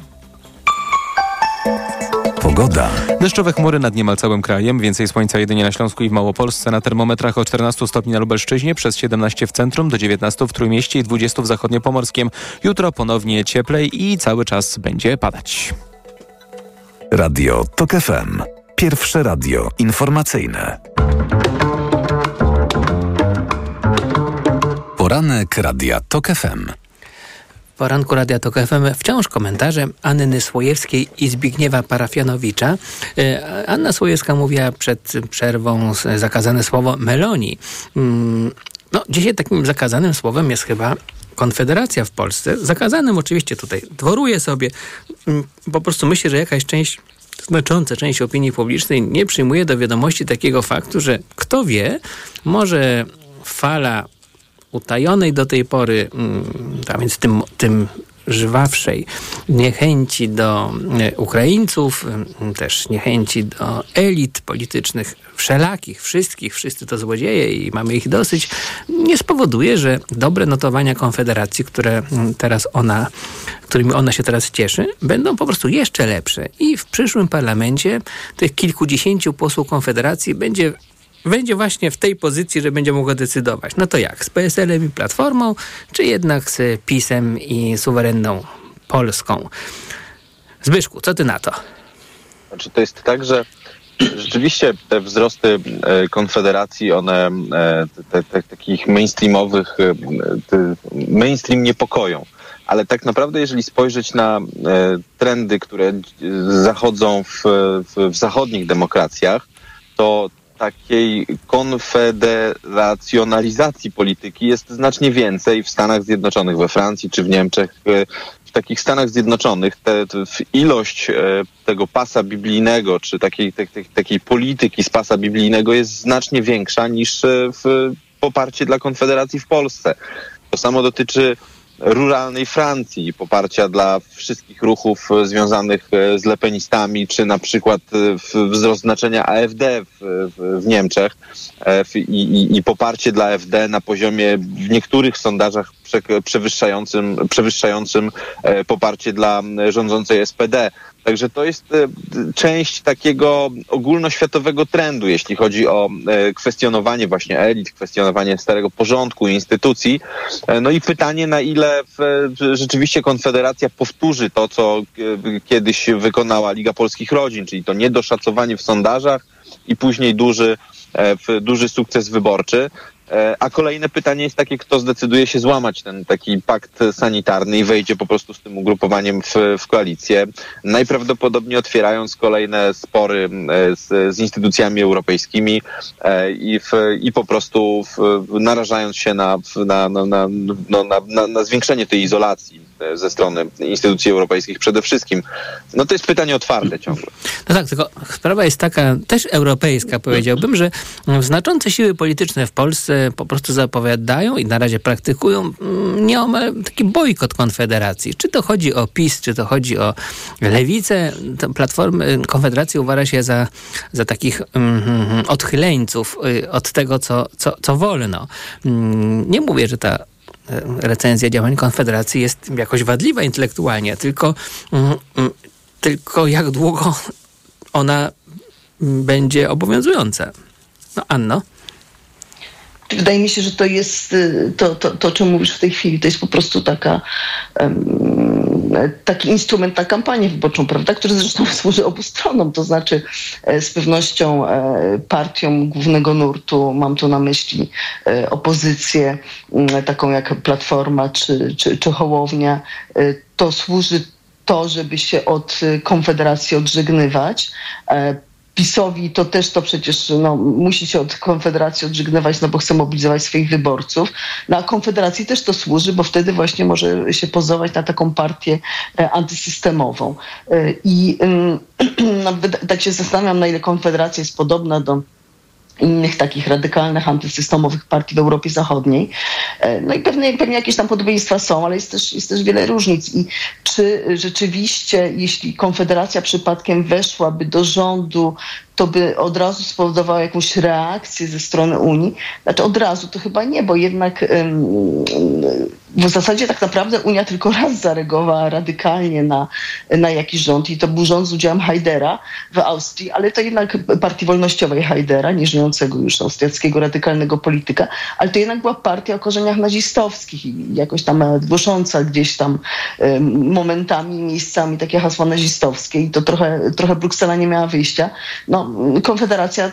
Pogoda. Deszczowe chmury nad niemal całym krajem, więcej słońca jedynie na Śląsku i w Małopolsce. Na termometrach o 14 stopni na Lubelszczyźnie, przez 17 w centrum, do 19 w Trójmieście i 20 w zachodniopomorskim. Jutro ponownie cieplej i cały czas będzie padać. Radio TOK FM. Pierwsze radio informacyjne. Poranek Radia TOK FM. Poranku Radia Tok FM wciąż komentarze Anny Słojewskiej i Zbigniewa Parafianowicza. E, Anna Słojewska mówiła przed przerwą zakazane słowo meloni. Mm, No, dzisiaj takim zakazanym słowem jest chyba Konfederacja w Polsce. Zakazanym oczywiście tutaj dworuje sobie. Mm, Po prostu myślę, że jakaś część znacząca część opinii publicznej nie przyjmuje do wiadomości takiego faktu, że kto wie, może fala utajonej do tej pory, mm, a więc tym, tym niechęci do e, Ukraińców, e, też niechęci do elit politycznych, wszelakich, wszystkich, wszyscy to złodzieje i mamy ich dosyć, nie spowoduje, że dobre notowania Konfederacji, które mm, teraz ona, którymi ona się teraz cieszy, będą po prostu jeszcze lepsze. I w przyszłym parlamencie tych kilkudziesięciu posłów Konfederacji będzie będzie właśnie w tej pozycji, że będzie mogła decydować. No to jak? Z PSL-em i Platformą, czy jednak z PiSem i suwerenną Polską? Zbyszku, co ty na to? Znaczy to jest tak, że rzeczywiście te wzrosty e, Konfederacji, one e, te, te, takich mainstreamowych, e, mainstream niepokoją. Ale tak naprawdę, jeżeli spojrzeć na trendy, które zachodzą w, w, w zachodnich demokracjach, to takiej konfederacjonalizacji polityki jest znacznie więcej w Stanach Zjednoczonych, we Francji czy w Niemczech. E, w takich Stanach Zjednoczonych te, te, ilość e, tego pasa biblijnego, czy takiej, te, takiej polityki z pasa biblijnego jest znacznie większa niż e, w poparcie dla Konfederacji w Polsce. To samo dotyczy ruralnej Francji, poparcia dla wszystkich ruchów e, związanych e, z lepenistami, czy na przykład e, wzrost znaczenia AfD w, w, w Niemczech i, i, i, poparcie dla AfD na poziomie w niektórych sondażach przewyższającym, przewyższającym poparcie dla rządzącej SPD. Także to jest e, część takiego ogólnoświatowego trendu, jeśli chodzi o e, kwestionowanie właśnie elit, kwestionowanie starego porządku i instytucji. E, no i pytanie, na ile rzeczywiście Konfederacja powtórzy to, co kiedyś wykonała Liga Polskich Rodzin, czyli to niedoszacowanie w sondażach i później duży, duży sukces wyborczy. E, a kolejne pytanie jest takie, kto zdecyduje się złamać ten taki pakt sanitarny i wejdzie po prostu z tym ugrupowaniem w, w koalicję, najprawdopodobniej otwierając kolejne spory e, z, z instytucjami europejskimi e, i, w, i po prostu w, narażając się na, na, na, na, no, na, na zwiększenie tej izolacji ze strony instytucji europejskich przede wszystkim. No to jest pytanie otwarte ciągle. No tak, tylko sprawa jest taka, też europejska powiedziałbym, że znaczące siły polityczne w Polsce po prostu zapowiadają i na razie praktykują mm, nieomal taki bojkot Konfederacji. Czy to chodzi o PiS, czy to chodzi o Lewicę, Platformy, Konfederacja uważa się za, za takich mm, odchyleńców y, od tego, co, co, co wolno. Mm, nie mówię, że ta recenzja działań Konfederacji jest jakoś wadliwa intelektualnie, tylko, mm, mm, tylko jak długo ona będzie obowiązująca. No Anno? Wydaje mi się, że to jest y, to, to, to, o czym mówisz w tej chwili, to jest po prostu taka um, taki instrument na kampanię wyborczą, prawda, który zresztą służy obu stronom, to znaczy e, z pewnością e, partią głównego nurtu, mam tu na myśli e, opozycję, taką jak Platforma czy, czy, czy Hołownia, to służy to, żeby się od Konfederacji odżegnywać PiSowi to też to przecież no, musi się od Konfederacji odżegnywać, no bo chce mobilizować swoich wyborców. No a Konfederacji też to służy, bo wtedy właśnie może się pozować na taką partię e, antysystemową. E, I no, tak się zastanawiam, na ile Konfederacja jest podobna do innych takich radykalnych, antysystemowych partii w Europie Zachodniej. E, no i pewnie, pewnie jakieś tam podobieństwa są, ale jest też, jest też wiele różnic. I czy rzeczywiście, jeśli Konfederacja przypadkiem weszłaby do rządu to by od razu spowodowało jakąś reakcję ze strony Unii. Znaczy od razu to chyba nie, bo jednak w zasadzie tak naprawdę Unia tylko raz zareagowała radykalnie na, na jakiś rząd i to był rząd z udziałem Hajdera w Austrii, ale to jednak partii wolnościowej Hajdera, nieżyjącego już austriackiego radykalnego polityka, ale to jednak była partia o korzeniach nazistowskich i jakoś tam głosząca gdzieś tam momentami, miejscami takie hasła nazistowskie i to trochę, trochę Bruksela nie miała wyjścia. No, Konfederacja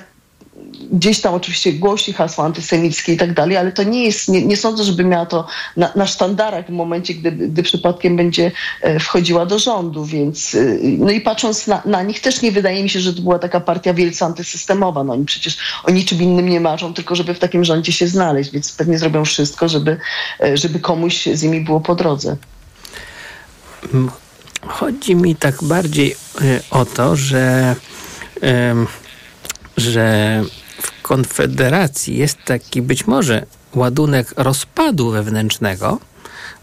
gdzieś tam oczywiście głosi hasła antysemickie i tak dalej, ale to nie jest, nie, nie sądzę, żeby miała to na, na sztandarach w momencie, gdy, gdy przypadkiem będzie e, wchodziła do rządu, więc e, no i patrząc na, na nich też nie wydaje mi się, że to była taka partia wielce antysystemowa. No oni przecież o niczym innym nie marzą, tylko żeby w takim rządzie się znaleźć, więc pewnie zrobią wszystko, żeby, e, żeby komuś z nimi było po drodze. Chodzi mi tak bardziej o to, że że w Konfederacji jest taki być może ładunek rozpadu wewnętrznego,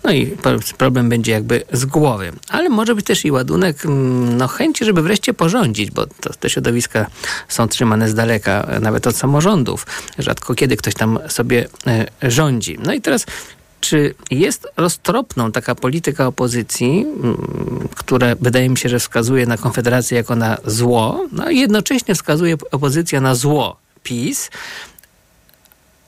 No i problem będzie jakby z głowy. Ale może być też i ładunek mm, no, chęci, żeby wreszcie porządzić, bo to, te środowiska są trzymane z daleka, nawet od samorządów. Rzadko kiedy ktoś tam sobie e, rządzi. No i teraz czy jest roztropną taka polityka opozycji, mm, która wydaje mi się, że wskazuje na Konfederację jako na zło, no i jednocześnie wskazuje opozycja na zło PiS.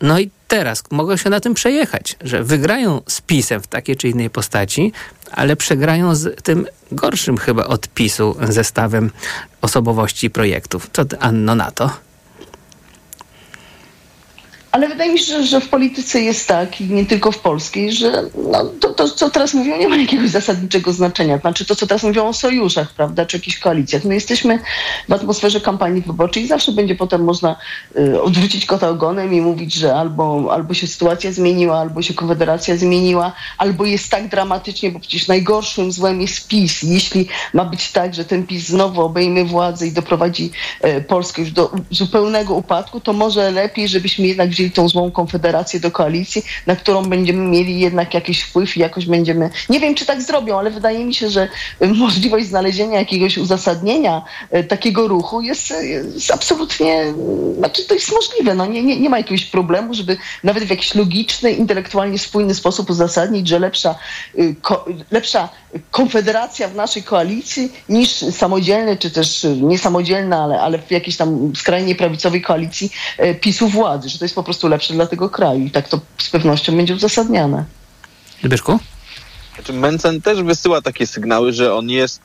No i teraz mogą się na tym przejechać, że wygrają z PiSem w takiej czy innej postaci, ale przegrają z tym gorszym chyba od PiSu zestawem osobowości i projektów. Co ty, Anno, na to? Ale wydaje mi się, że, że w polityce jest tak, i nie tylko w polskiej, że no, to, to, co teraz mówią, nie ma jakiegoś zasadniczego znaczenia. Znaczy to, co teraz mówią o sojuszach, prawda, czy jakichś koalicjach. My jesteśmy w atmosferze kampanii wyborczej i zawsze będzie potem można y, odwrócić kota ogonem i mówić, że albo, albo się sytuacja zmieniła, albo się konfederacja zmieniła, albo jest tak dramatycznie, bo przecież najgorszym złem jest PiS. Jeśli ma być tak, że ten PiS znowu obejmie władzę i doprowadzi y, Polskę już do zupełnego upadku, to może lepiej, żebyśmy jednak wzięli tą złą konfederację do koalicji, na którą będziemy mieli jednak jakiś wpływ i jakoś będziemy. Nie wiem, czy tak zrobią, ale wydaje mi się, że możliwość znalezienia jakiegoś uzasadnienia e, takiego ruchu jest, jest absolutnie, znaczy to jest możliwe. No, nie, nie, nie ma jakiegoś problemu, żeby nawet w jakiś logiczny, intelektualnie spójny sposób uzasadnić, że lepsza, y, ko, lepsza konfederacja w naszej koalicji niż samodzielny, czy też niesamodzielna, ale, ale w jakiejś tam skrajnie prawicowej koalicji PiSu władzy, że to jest po prostu lepsze dla tego kraju i tak to z pewnością będzie uzasadniane. Zbyszku? Znaczy Mencen też wysyła takie sygnały, że on jest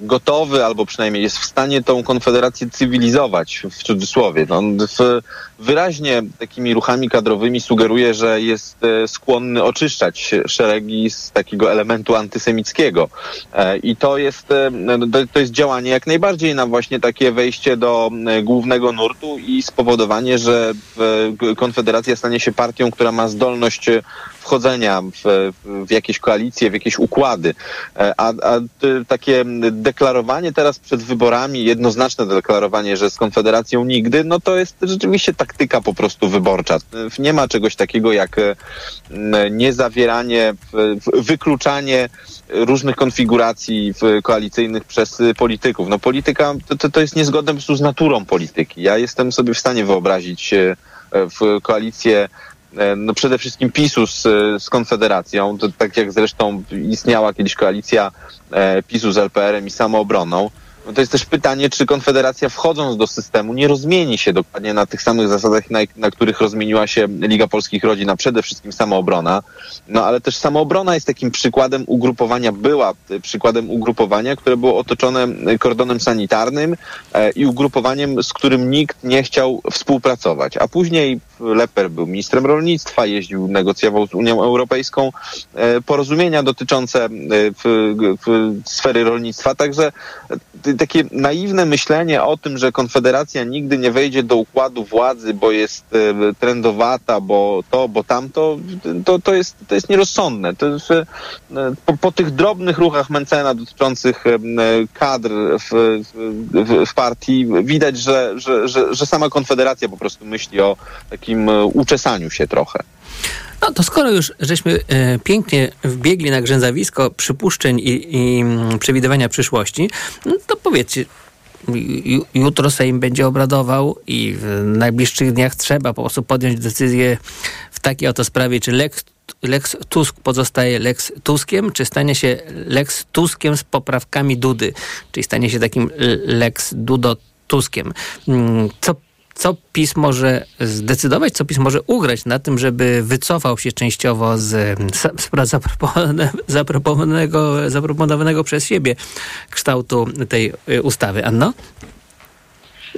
gotowy, albo przynajmniej jest w stanie tą konfederację cywilizować, w cudzysłowie. No, w, wyraźnie takimi ruchami kadrowymi sugeruje, że jest e, skłonny oczyszczać szeregi z takiego elementu antysemickiego. E, I to jest, e, to jest działanie jak najbardziej na właśnie takie wejście do głównego nurtu i spowodowanie, że Konfederacja stanie się partią, która ma zdolność wchodzenia w, w jakieś koalicje, w jakieś układy. A, a takie deklarowanie teraz przed wyborami, jednoznaczne deklarowanie, że z Konfederacją nigdy, no to jest rzeczywiście taktyka po prostu wyborcza. Nie ma czegoś takiego jak e, niezawieranie, wykluczanie różnych konfiguracji koalicyjnych przez polityków. No polityka to, to jest niezgodne po prostu z naturą polityki. Ja jestem sobie w stanie wyobrazić e, w koalicję e, no przede wszystkim PiSu z, z Konfederacją, to tak jak zresztą istniała kiedyś koalicja e, PiSu z LPR-em i samoobroną, no to jest też pytanie, czy Konfederacja wchodząc do systemu nie rozmieni się dokładnie na tych samych zasadach, na, na, których rozmieniła się Liga Polskich Rodzin, a przede wszystkim samoobrona. No ale też samoobrona jest takim przykładem ugrupowania, była przykładem ugrupowania, które było otoczone kordonem sanitarnym e, i ugrupowaniem, z którym nikt nie chciał współpracować. A później Leper był ministrem rolnictwa, jeździł, negocjował z Unią Europejską e, porozumienia dotyczące e, w, w sfery rolnictwa, także takie naiwne myślenie o tym, że Konfederacja nigdy nie wejdzie do układu władzy, bo jest e, trendowata, bo to, bo tamto, to, to, jest, to jest nierozsądne. To jest, e, po, po tych drobnych ruchach Mencena dotyczących e, kadr w, w, w partii widać, że, że, że, że sama Konfederacja po prostu myśli o takim uczesaniu się trochę. No to skoro już żeśmy e, pięknie wbiegli na grzęzawisko przypuszczeń i, i mm, przewidywania przyszłości, no to powiedzcie, jutro Sejm będzie obradował i w najbliższych dniach trzeba po prostu podjąć decyzję w takiej oto sprawie, czy Lex, Lex Tusk pozostaje Lex Tuskiem, czy stanie się Lex Tuskiem z poprawkami Dudy, czyli stanie się takim Lex Dudo Tuskiem. Mm, co co PiS może zdecydować, co PiS może ugrać na tym, żeby wycofał się częściowo z, z zaproponowanego, zaproponowanego przez siebie kształtu tej y, ustawy. Anno?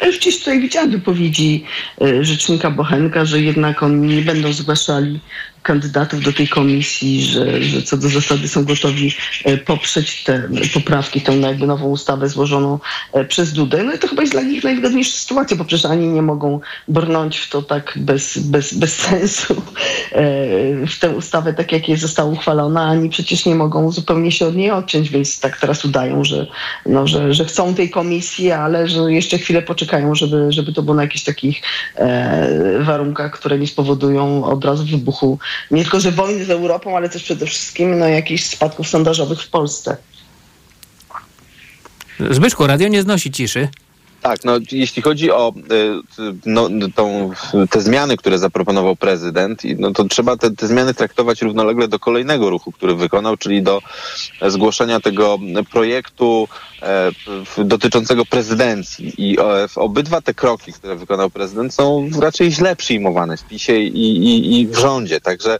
Ja już gdzieś tutaj widziałam wypowiedzi y, rzecznika Bochenka, że jednak oni nie będą zgłaszali kandydatów do tej komisji, że, że co do zasady są gotowi e, poprzeć te poprawki, tę jakby nową ustawę złożoną e, przez Dudę. No i to chyba jest dla nich najwygodniejsza sytuacja, bo przecież ani nie mogą brnąć w to tak bez, bez, bez sensu e, w tę ustawę, tak jak jej została uchwalona, ani przecież nie mogą zupełnie się od niej odciąć, więc tak teraz udają, że, no, że, że chcą tej komisji, ale że jeszcze chwilę poczekają, żeby, żeby to było na jakichś takich warunkach, które nie spowodują od razu wybuchu nie tylko, że wojny z Europą, ale też przede wszystkim no, jakichś spadków sondażowych w Polsce. Zbyszku, radio nie znosi ciszy. Tak, no jeśli chodzi o y, no, tą, te zmiany, które zaproponował prezydent, no, to trzeba te, te zmiany traktować równolegle do kolejnego ruchu, który wykonał, czyli do zgłoszenia tego projektu e, dotyczącego prezydencji. I obydwa te kroki, które wykonał prezydent, są raczej źle przyjmowane w PiSie i, i, i w rządzie. Także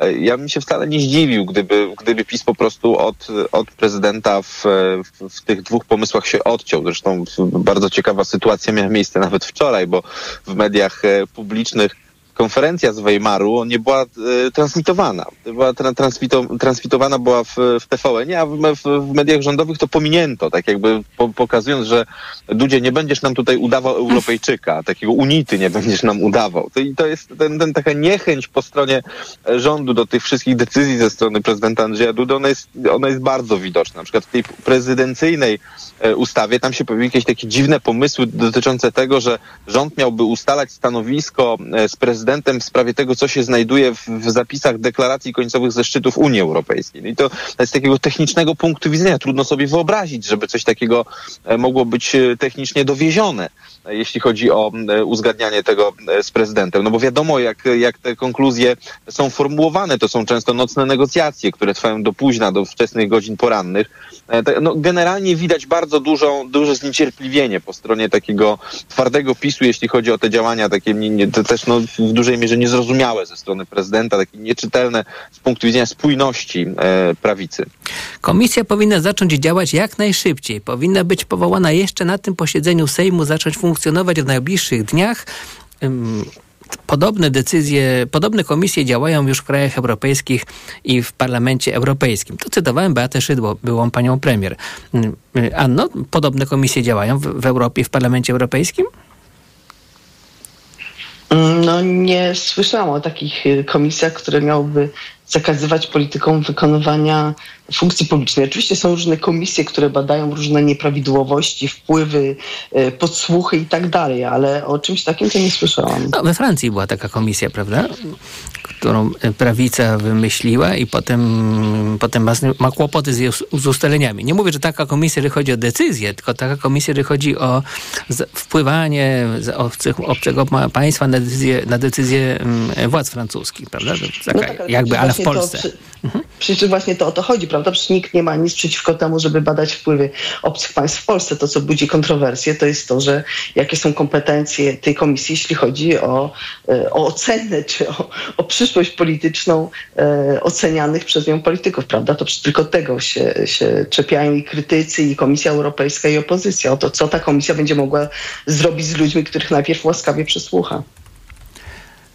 e, ja bym się wcale nie zdziwił, gdyby, gdyby PiS po prostu od, od prezydenta w, w, w tych dwóch pomysłach się odciął. Zresztą bardzo ciekawa sytuacja miała miejsce nawet wczoraj, bo w mediach e, publicznych konferencja z Weimaru nie była e, transmitowana. Była tra, transmito, transmitowana była w, w TVN, a w, w, mediach rządowych to pominięto, tak jakby po, pokazując, że Dudzie nie będziesz nam tutaj udawał Europejczyka, takiego unity nie będziesz nam udawał. To, I to jest ten, ten, taka niechęć po stronie e, rządu do tych wszystkich decyzji ze strony prezydenta Andrzeja Dudy, ona jest, ona jest bardzo widoczna. Na przykład w tej prezydencyjnej e, ustawie tam się pojawiły jakieś takie dziwne pomysły dotyczące tego, że rząd miałby ustalać stanowisko e, z prezydentem w sprawie tego, co się znajduje w, w zapisach deklaracji końcowych ze szczytów Unii Europejskiej. No i to, z takiego technicznego punktu widzenia trudno sobie wyobrazić, żeby coś takiego e, mogło być e, technicznie dowiezione, jeśli chodzi o e, uzgadnianie tego e, z prezydentem. No bo wiadomo, jak, jak te konkluzje są formułowane, to są często nocne negocjacje, które trwają do późna, do wczesnych godzin porannych. E, No, generalnie widać bardzo dużą, duże zniecierpliwienie po stronie takiego twardego PiSu, jeśli chodzi o te działania takie nie, nie, te też no, w dużej mierze niezrozumiałe ze strony prezydenta, takie nieczytelne z punktu widzenia spójności prawicy. Komisja powinna zacząć działać jak najszybciej. Powinna być powołana jeszcze na tym posiedzeniu Sejmu, zacząć funkcjonować w najbliższych dniach. Podobne decyzje, podobne komisje działają już w krajach europejskich i w Parlamencie Europejskim. Tu cytowałem Beatę Szydło, byłą panią premier. Y, Anno, podobne komisje działają w, w Europie w Parlamencie Europejskim? No nie słyszałam o takich y, komisjach, które miałyby zakazywać politykom wykonywania funkcji publicznej. Oczywiście są różne komisje, które badają różne nieprawidłowości, wpływy, y, podsłuchy i tak dalej, ale o czymś takim to nie słyszałam. No, we Francji była taka komisja, prawda? Którą e, prawica wymyśliła i potem, potem ma, ma kłopoty z, z ustaleniami. Nie mówię, że taka komisja, jeżeli chodzi o decyzję, tylko taka komisja, jeżeli chodzi o wpływanie obcych, obcego państwa na decyzje, na decyzje mm, władz francuskich, prawda? Taka, tak, ale jakby, ale w właśnie to Polsce. Przecież właśnie to o to chodzi, prawda? Przecież nikt nie ma nic przeciwko temu, żeby badać wpływy obcych państw w Polsce. To, co budzi kontrowersje, to jest to, że jakie są kompetencje tej komisji, jeśli chodzi o, e, o ocenę, czy o, o przyszłość polityczną e, ocenianych przez nią polityków, prawda? To przecież tylko tego się, się czepiają i krytycy, i Komisja Europejska, i opozycja. O to, co ta komisja będzie mogła zrobić z ludźmi, których najpierw łaskawie przesłucha.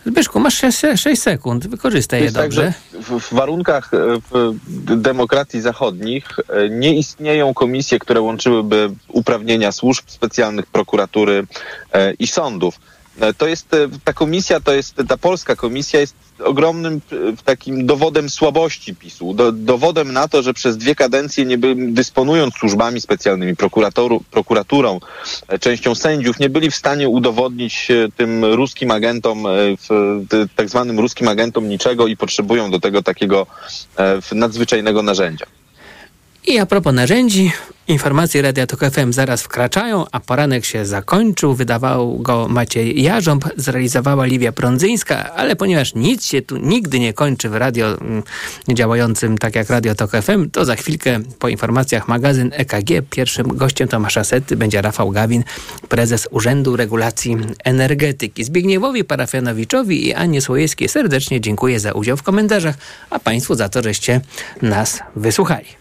Zbyszku, masz 6 sekund, wykorzystaj je tak, dobrze. że w, w warunkach e, w demokracji zachodnich e, nie istnieją komisje, które łączyłyby uprawnienia służb specjalnych, prokuratury e, i sądów. E, To jest e, ta komisja, to jest ta polska komisja jest ogromnym e, takim dowodem słabości PiSu. Do, dowodem na to, że przez dwie kadencje nie by, dysponując służbami specjalnymi, prokuraturą, częścią sędziów, nie byli w stanie udowodnić tym ruskim agentom, tak zwanym ruskim agentom niczego i potrzebują do tego takiego nadzwyczajnego narzędzia. I a propos narzędzi, informacje Radia Tok FM zaraz wkraczają, a poranek się zakończył. Wydawał go Maciej Jarząb, zrealizowała Liwia Prądzyńska, ale ponieważ nic się tu nigdy nie kończy w radio mm, działającym tak jak Radio Tok FM, to za chwilkę po informacjach magazyn EKG. Pierwszym gościem Tomasza Sety będzie Rafał Gawin, prezes Urzędu Regulacji Energetyki. Zbigniewowi Parafianowiczowi i Annie Słojewskiej serdecznie dziękuję za udział w komentarzach, a Państwu za to, żeście nas wysłuchali.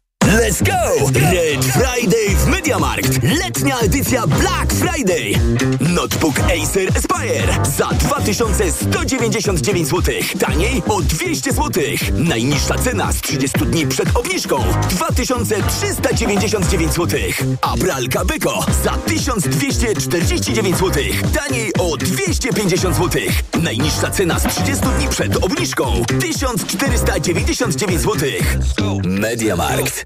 Let's go! Red Friday w MediaMarkt. Letnia edycja Black Friday. Notebook Acer Aspire za 2199 zł. Taniej o 200 zł. Najniższa cena z 30 dni przed obniżką 2399 zł. A pralka Beko za 1249 zł. Taniej o 250 zł. Najniższa cena z 30 dni przed obniżką 1499 zł. MediaMarkt.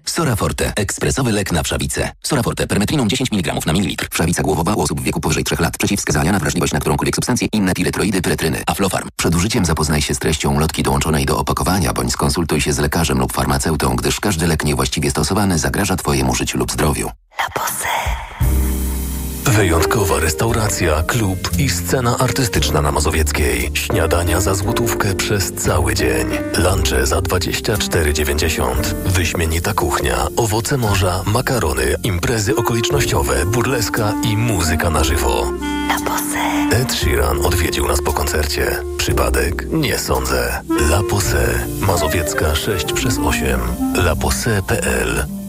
Soraforte. Ekspresowy lek na wszawicę. Soraforte. Permetriną 10 mg na mililitr. Wszawica głowowa u osób w wieku powyżej 3 lat. Przeciwwskazania na wrażliwość na którąkolwiek substancję. Inne piretroidy, pyretryny. Aflofarm. Przed użyciem zapoznaj się z treścią lotki dołączonej do opakowania, bądź skonsultuj się z lekarzem lub farmaceutą, gdyż każdy lek niewłaściwie stosowany zagraża Twojemu życiu lub zdrowiu. Wyjątkowa restauracja, klub i scena artystyczna na Mazowieckiej. Śniadania za złotówkę przez cały dzień. Lunche za 24,90. Wyśmienita kuchnia, owoce morza, makarony, imprezy okolicznościowe, burleska i muzyka na żywo. Ed Sheeran odwiedził nas po koncercie. Przypadek? Nie sądzę. La Pose. Mazowiecka 6 przez 8. lapose.pl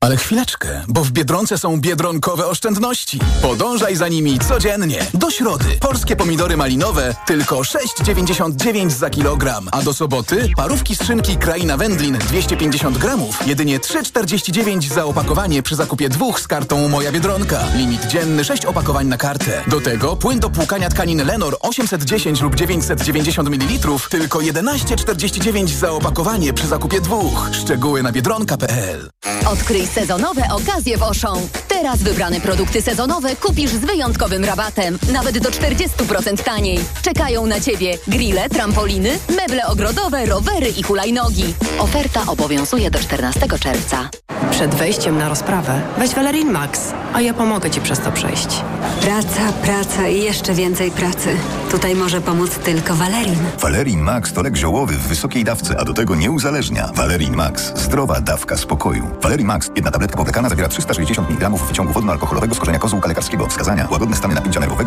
Ale chwileczkę, bo w Biedronce są biedronkowe oszczędności. Podążaj za nimi codziennie. Do środy polskie pomidory malinowe tylko 6,99 za kilogram, a do soboty parówki z szynki Kraina Wędlin 250 gramów, jedynie 3,49 za opakowanie przy zakupie dwóch z kartą Moja Biedronka. Limit dzienny 6 opakowań na kartę. Do tego płyn do płukania tkanin Lenor 810 lub 990 ml tylko 11,49 za opakowanie przy zakupie dwóch. Szczegóły na biedronka.pl Odkryj sezonowe okazje w Auchan. Teraz wybrane produkty sezonowe kupisz z wyjątkowym rabatem. Nawet do 40% taniej. Czekają na Ciebie grille, trampoliny, meble ogrodowe, rowery i hulajnogi. Oferta obowiązuje do 14 czerwca. Przed wejściem na rozprawę weź Valerin Max, a ja pomogę Ci przez to przejść. Praca, praca i jeszcze więcej pracy. Tutaj może pomóc tylko Valerin. Valerin Max to lek ziołowy w wysokiej dawce, a do tego nie uzależnia. Valerin Max. Zdrowa dawka spokoju. Valerin Max. Jedna tabletka powlekana zawiera 360 mg wyciągu wodno-alkoholowego z korzenia kozłka lekarskiego. Wskazania. Łagodne stany napięcia nerwowego